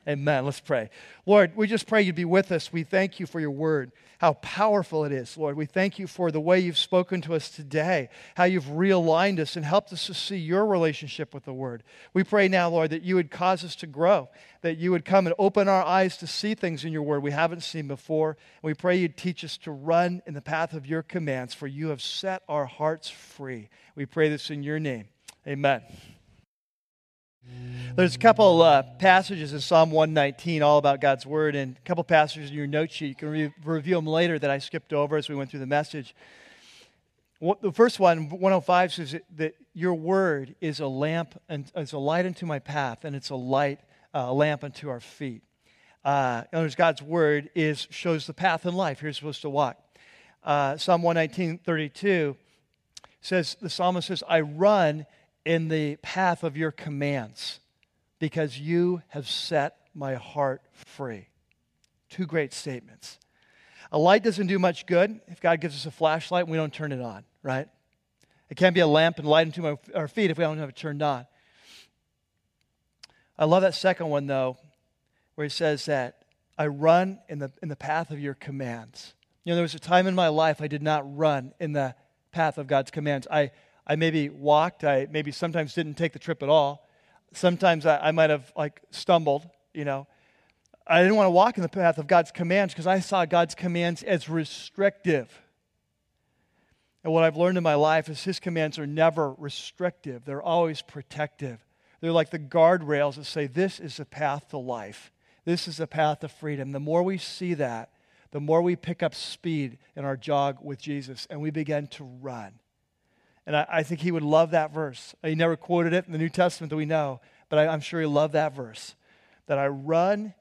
Amen. Let's pray. Lord, we just pray you'd be with us. We thank you for your word, how powerful it is, Lord. We thank you for the way you've spoken to us today, how you've realigned us and helped us to see your relationship with the word. We pray now, Lord, that you would cause us to grow, that you would come and open our eyes to see things in your word we haven't seen before. And we pray you'd teach us to run in the path of your commands, for you have set our hearts free. We pray this in your name. Amen. There's a couple uh, passages in Psalm 119 all about God's Word, and a couple passages in your note sheet. You can re- review them later that I skipped over as we went through the message. What, the first one, 105, says that your Word is a lamp and it's a light unto my path, and it's a light, uh, a lamp unto our feet. Uh, in other words, God's Word is shows the path in life. You're supposed to walk. Uh, Psalm 119, 32 says the psalmist says, "I run." In the path of your commands because you have set my heart free. Two great statements. A light doesn't do much good if God gives us a flashlight and we don't turn it on, right? It can't be a lamp and light into our feet if we don't have it turned on. I love that second one, though, where he says that I run in the, in the path of your commands. You know, there was a time in my life I did not run in the path of God's commands. I, I maybe walked. I maybe sometimes didn't take the trip at all. Sometimes I, I might have like stumbled, you know. I didn't want to walk in the path of God's commands because I saw God's commands as restrictive. And what I've learned in my life is His commands are never restrictive, they're always protective. They're like the guardrails that say, This is the path to life, this is the path to freedom. The more we see that, the more we pick up speed in our jog with Jesus and we begin to run. And I, I, think he would love that verse. He never quoted it in the New Testament that we know, but I, I'm sure he loved that verse. That I run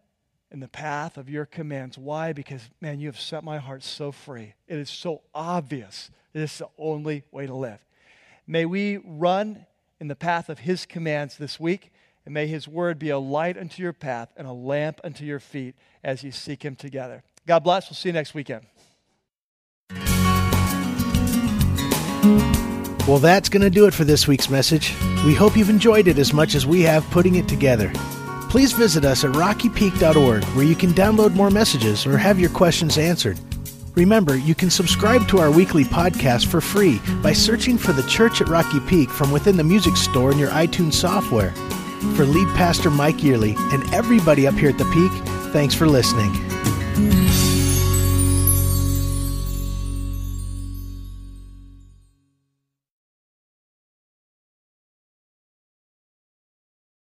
in the path of your commands. Why? Because, man, you have set my heart so free. It is so obvious that it's the only way to live. May we run in the path of his commands this week, and may his word be a light unto your path and a lamp unto your feet as you seek him together. God bless. We'll see you next weekend. Well, that's going to do it for this week's message. We hope you've enjoyed it as much as we have putting it together. Please visit us at rockypeak.org where you can download more messages or have your questions answered. Remember, you can subscribe to our weekly podcast for free by searching for the Church at Rocky Peak from within the music store in your iTunes software. For lead pastor Mike Yearley and everybody up here at the Peak, thanks for listening.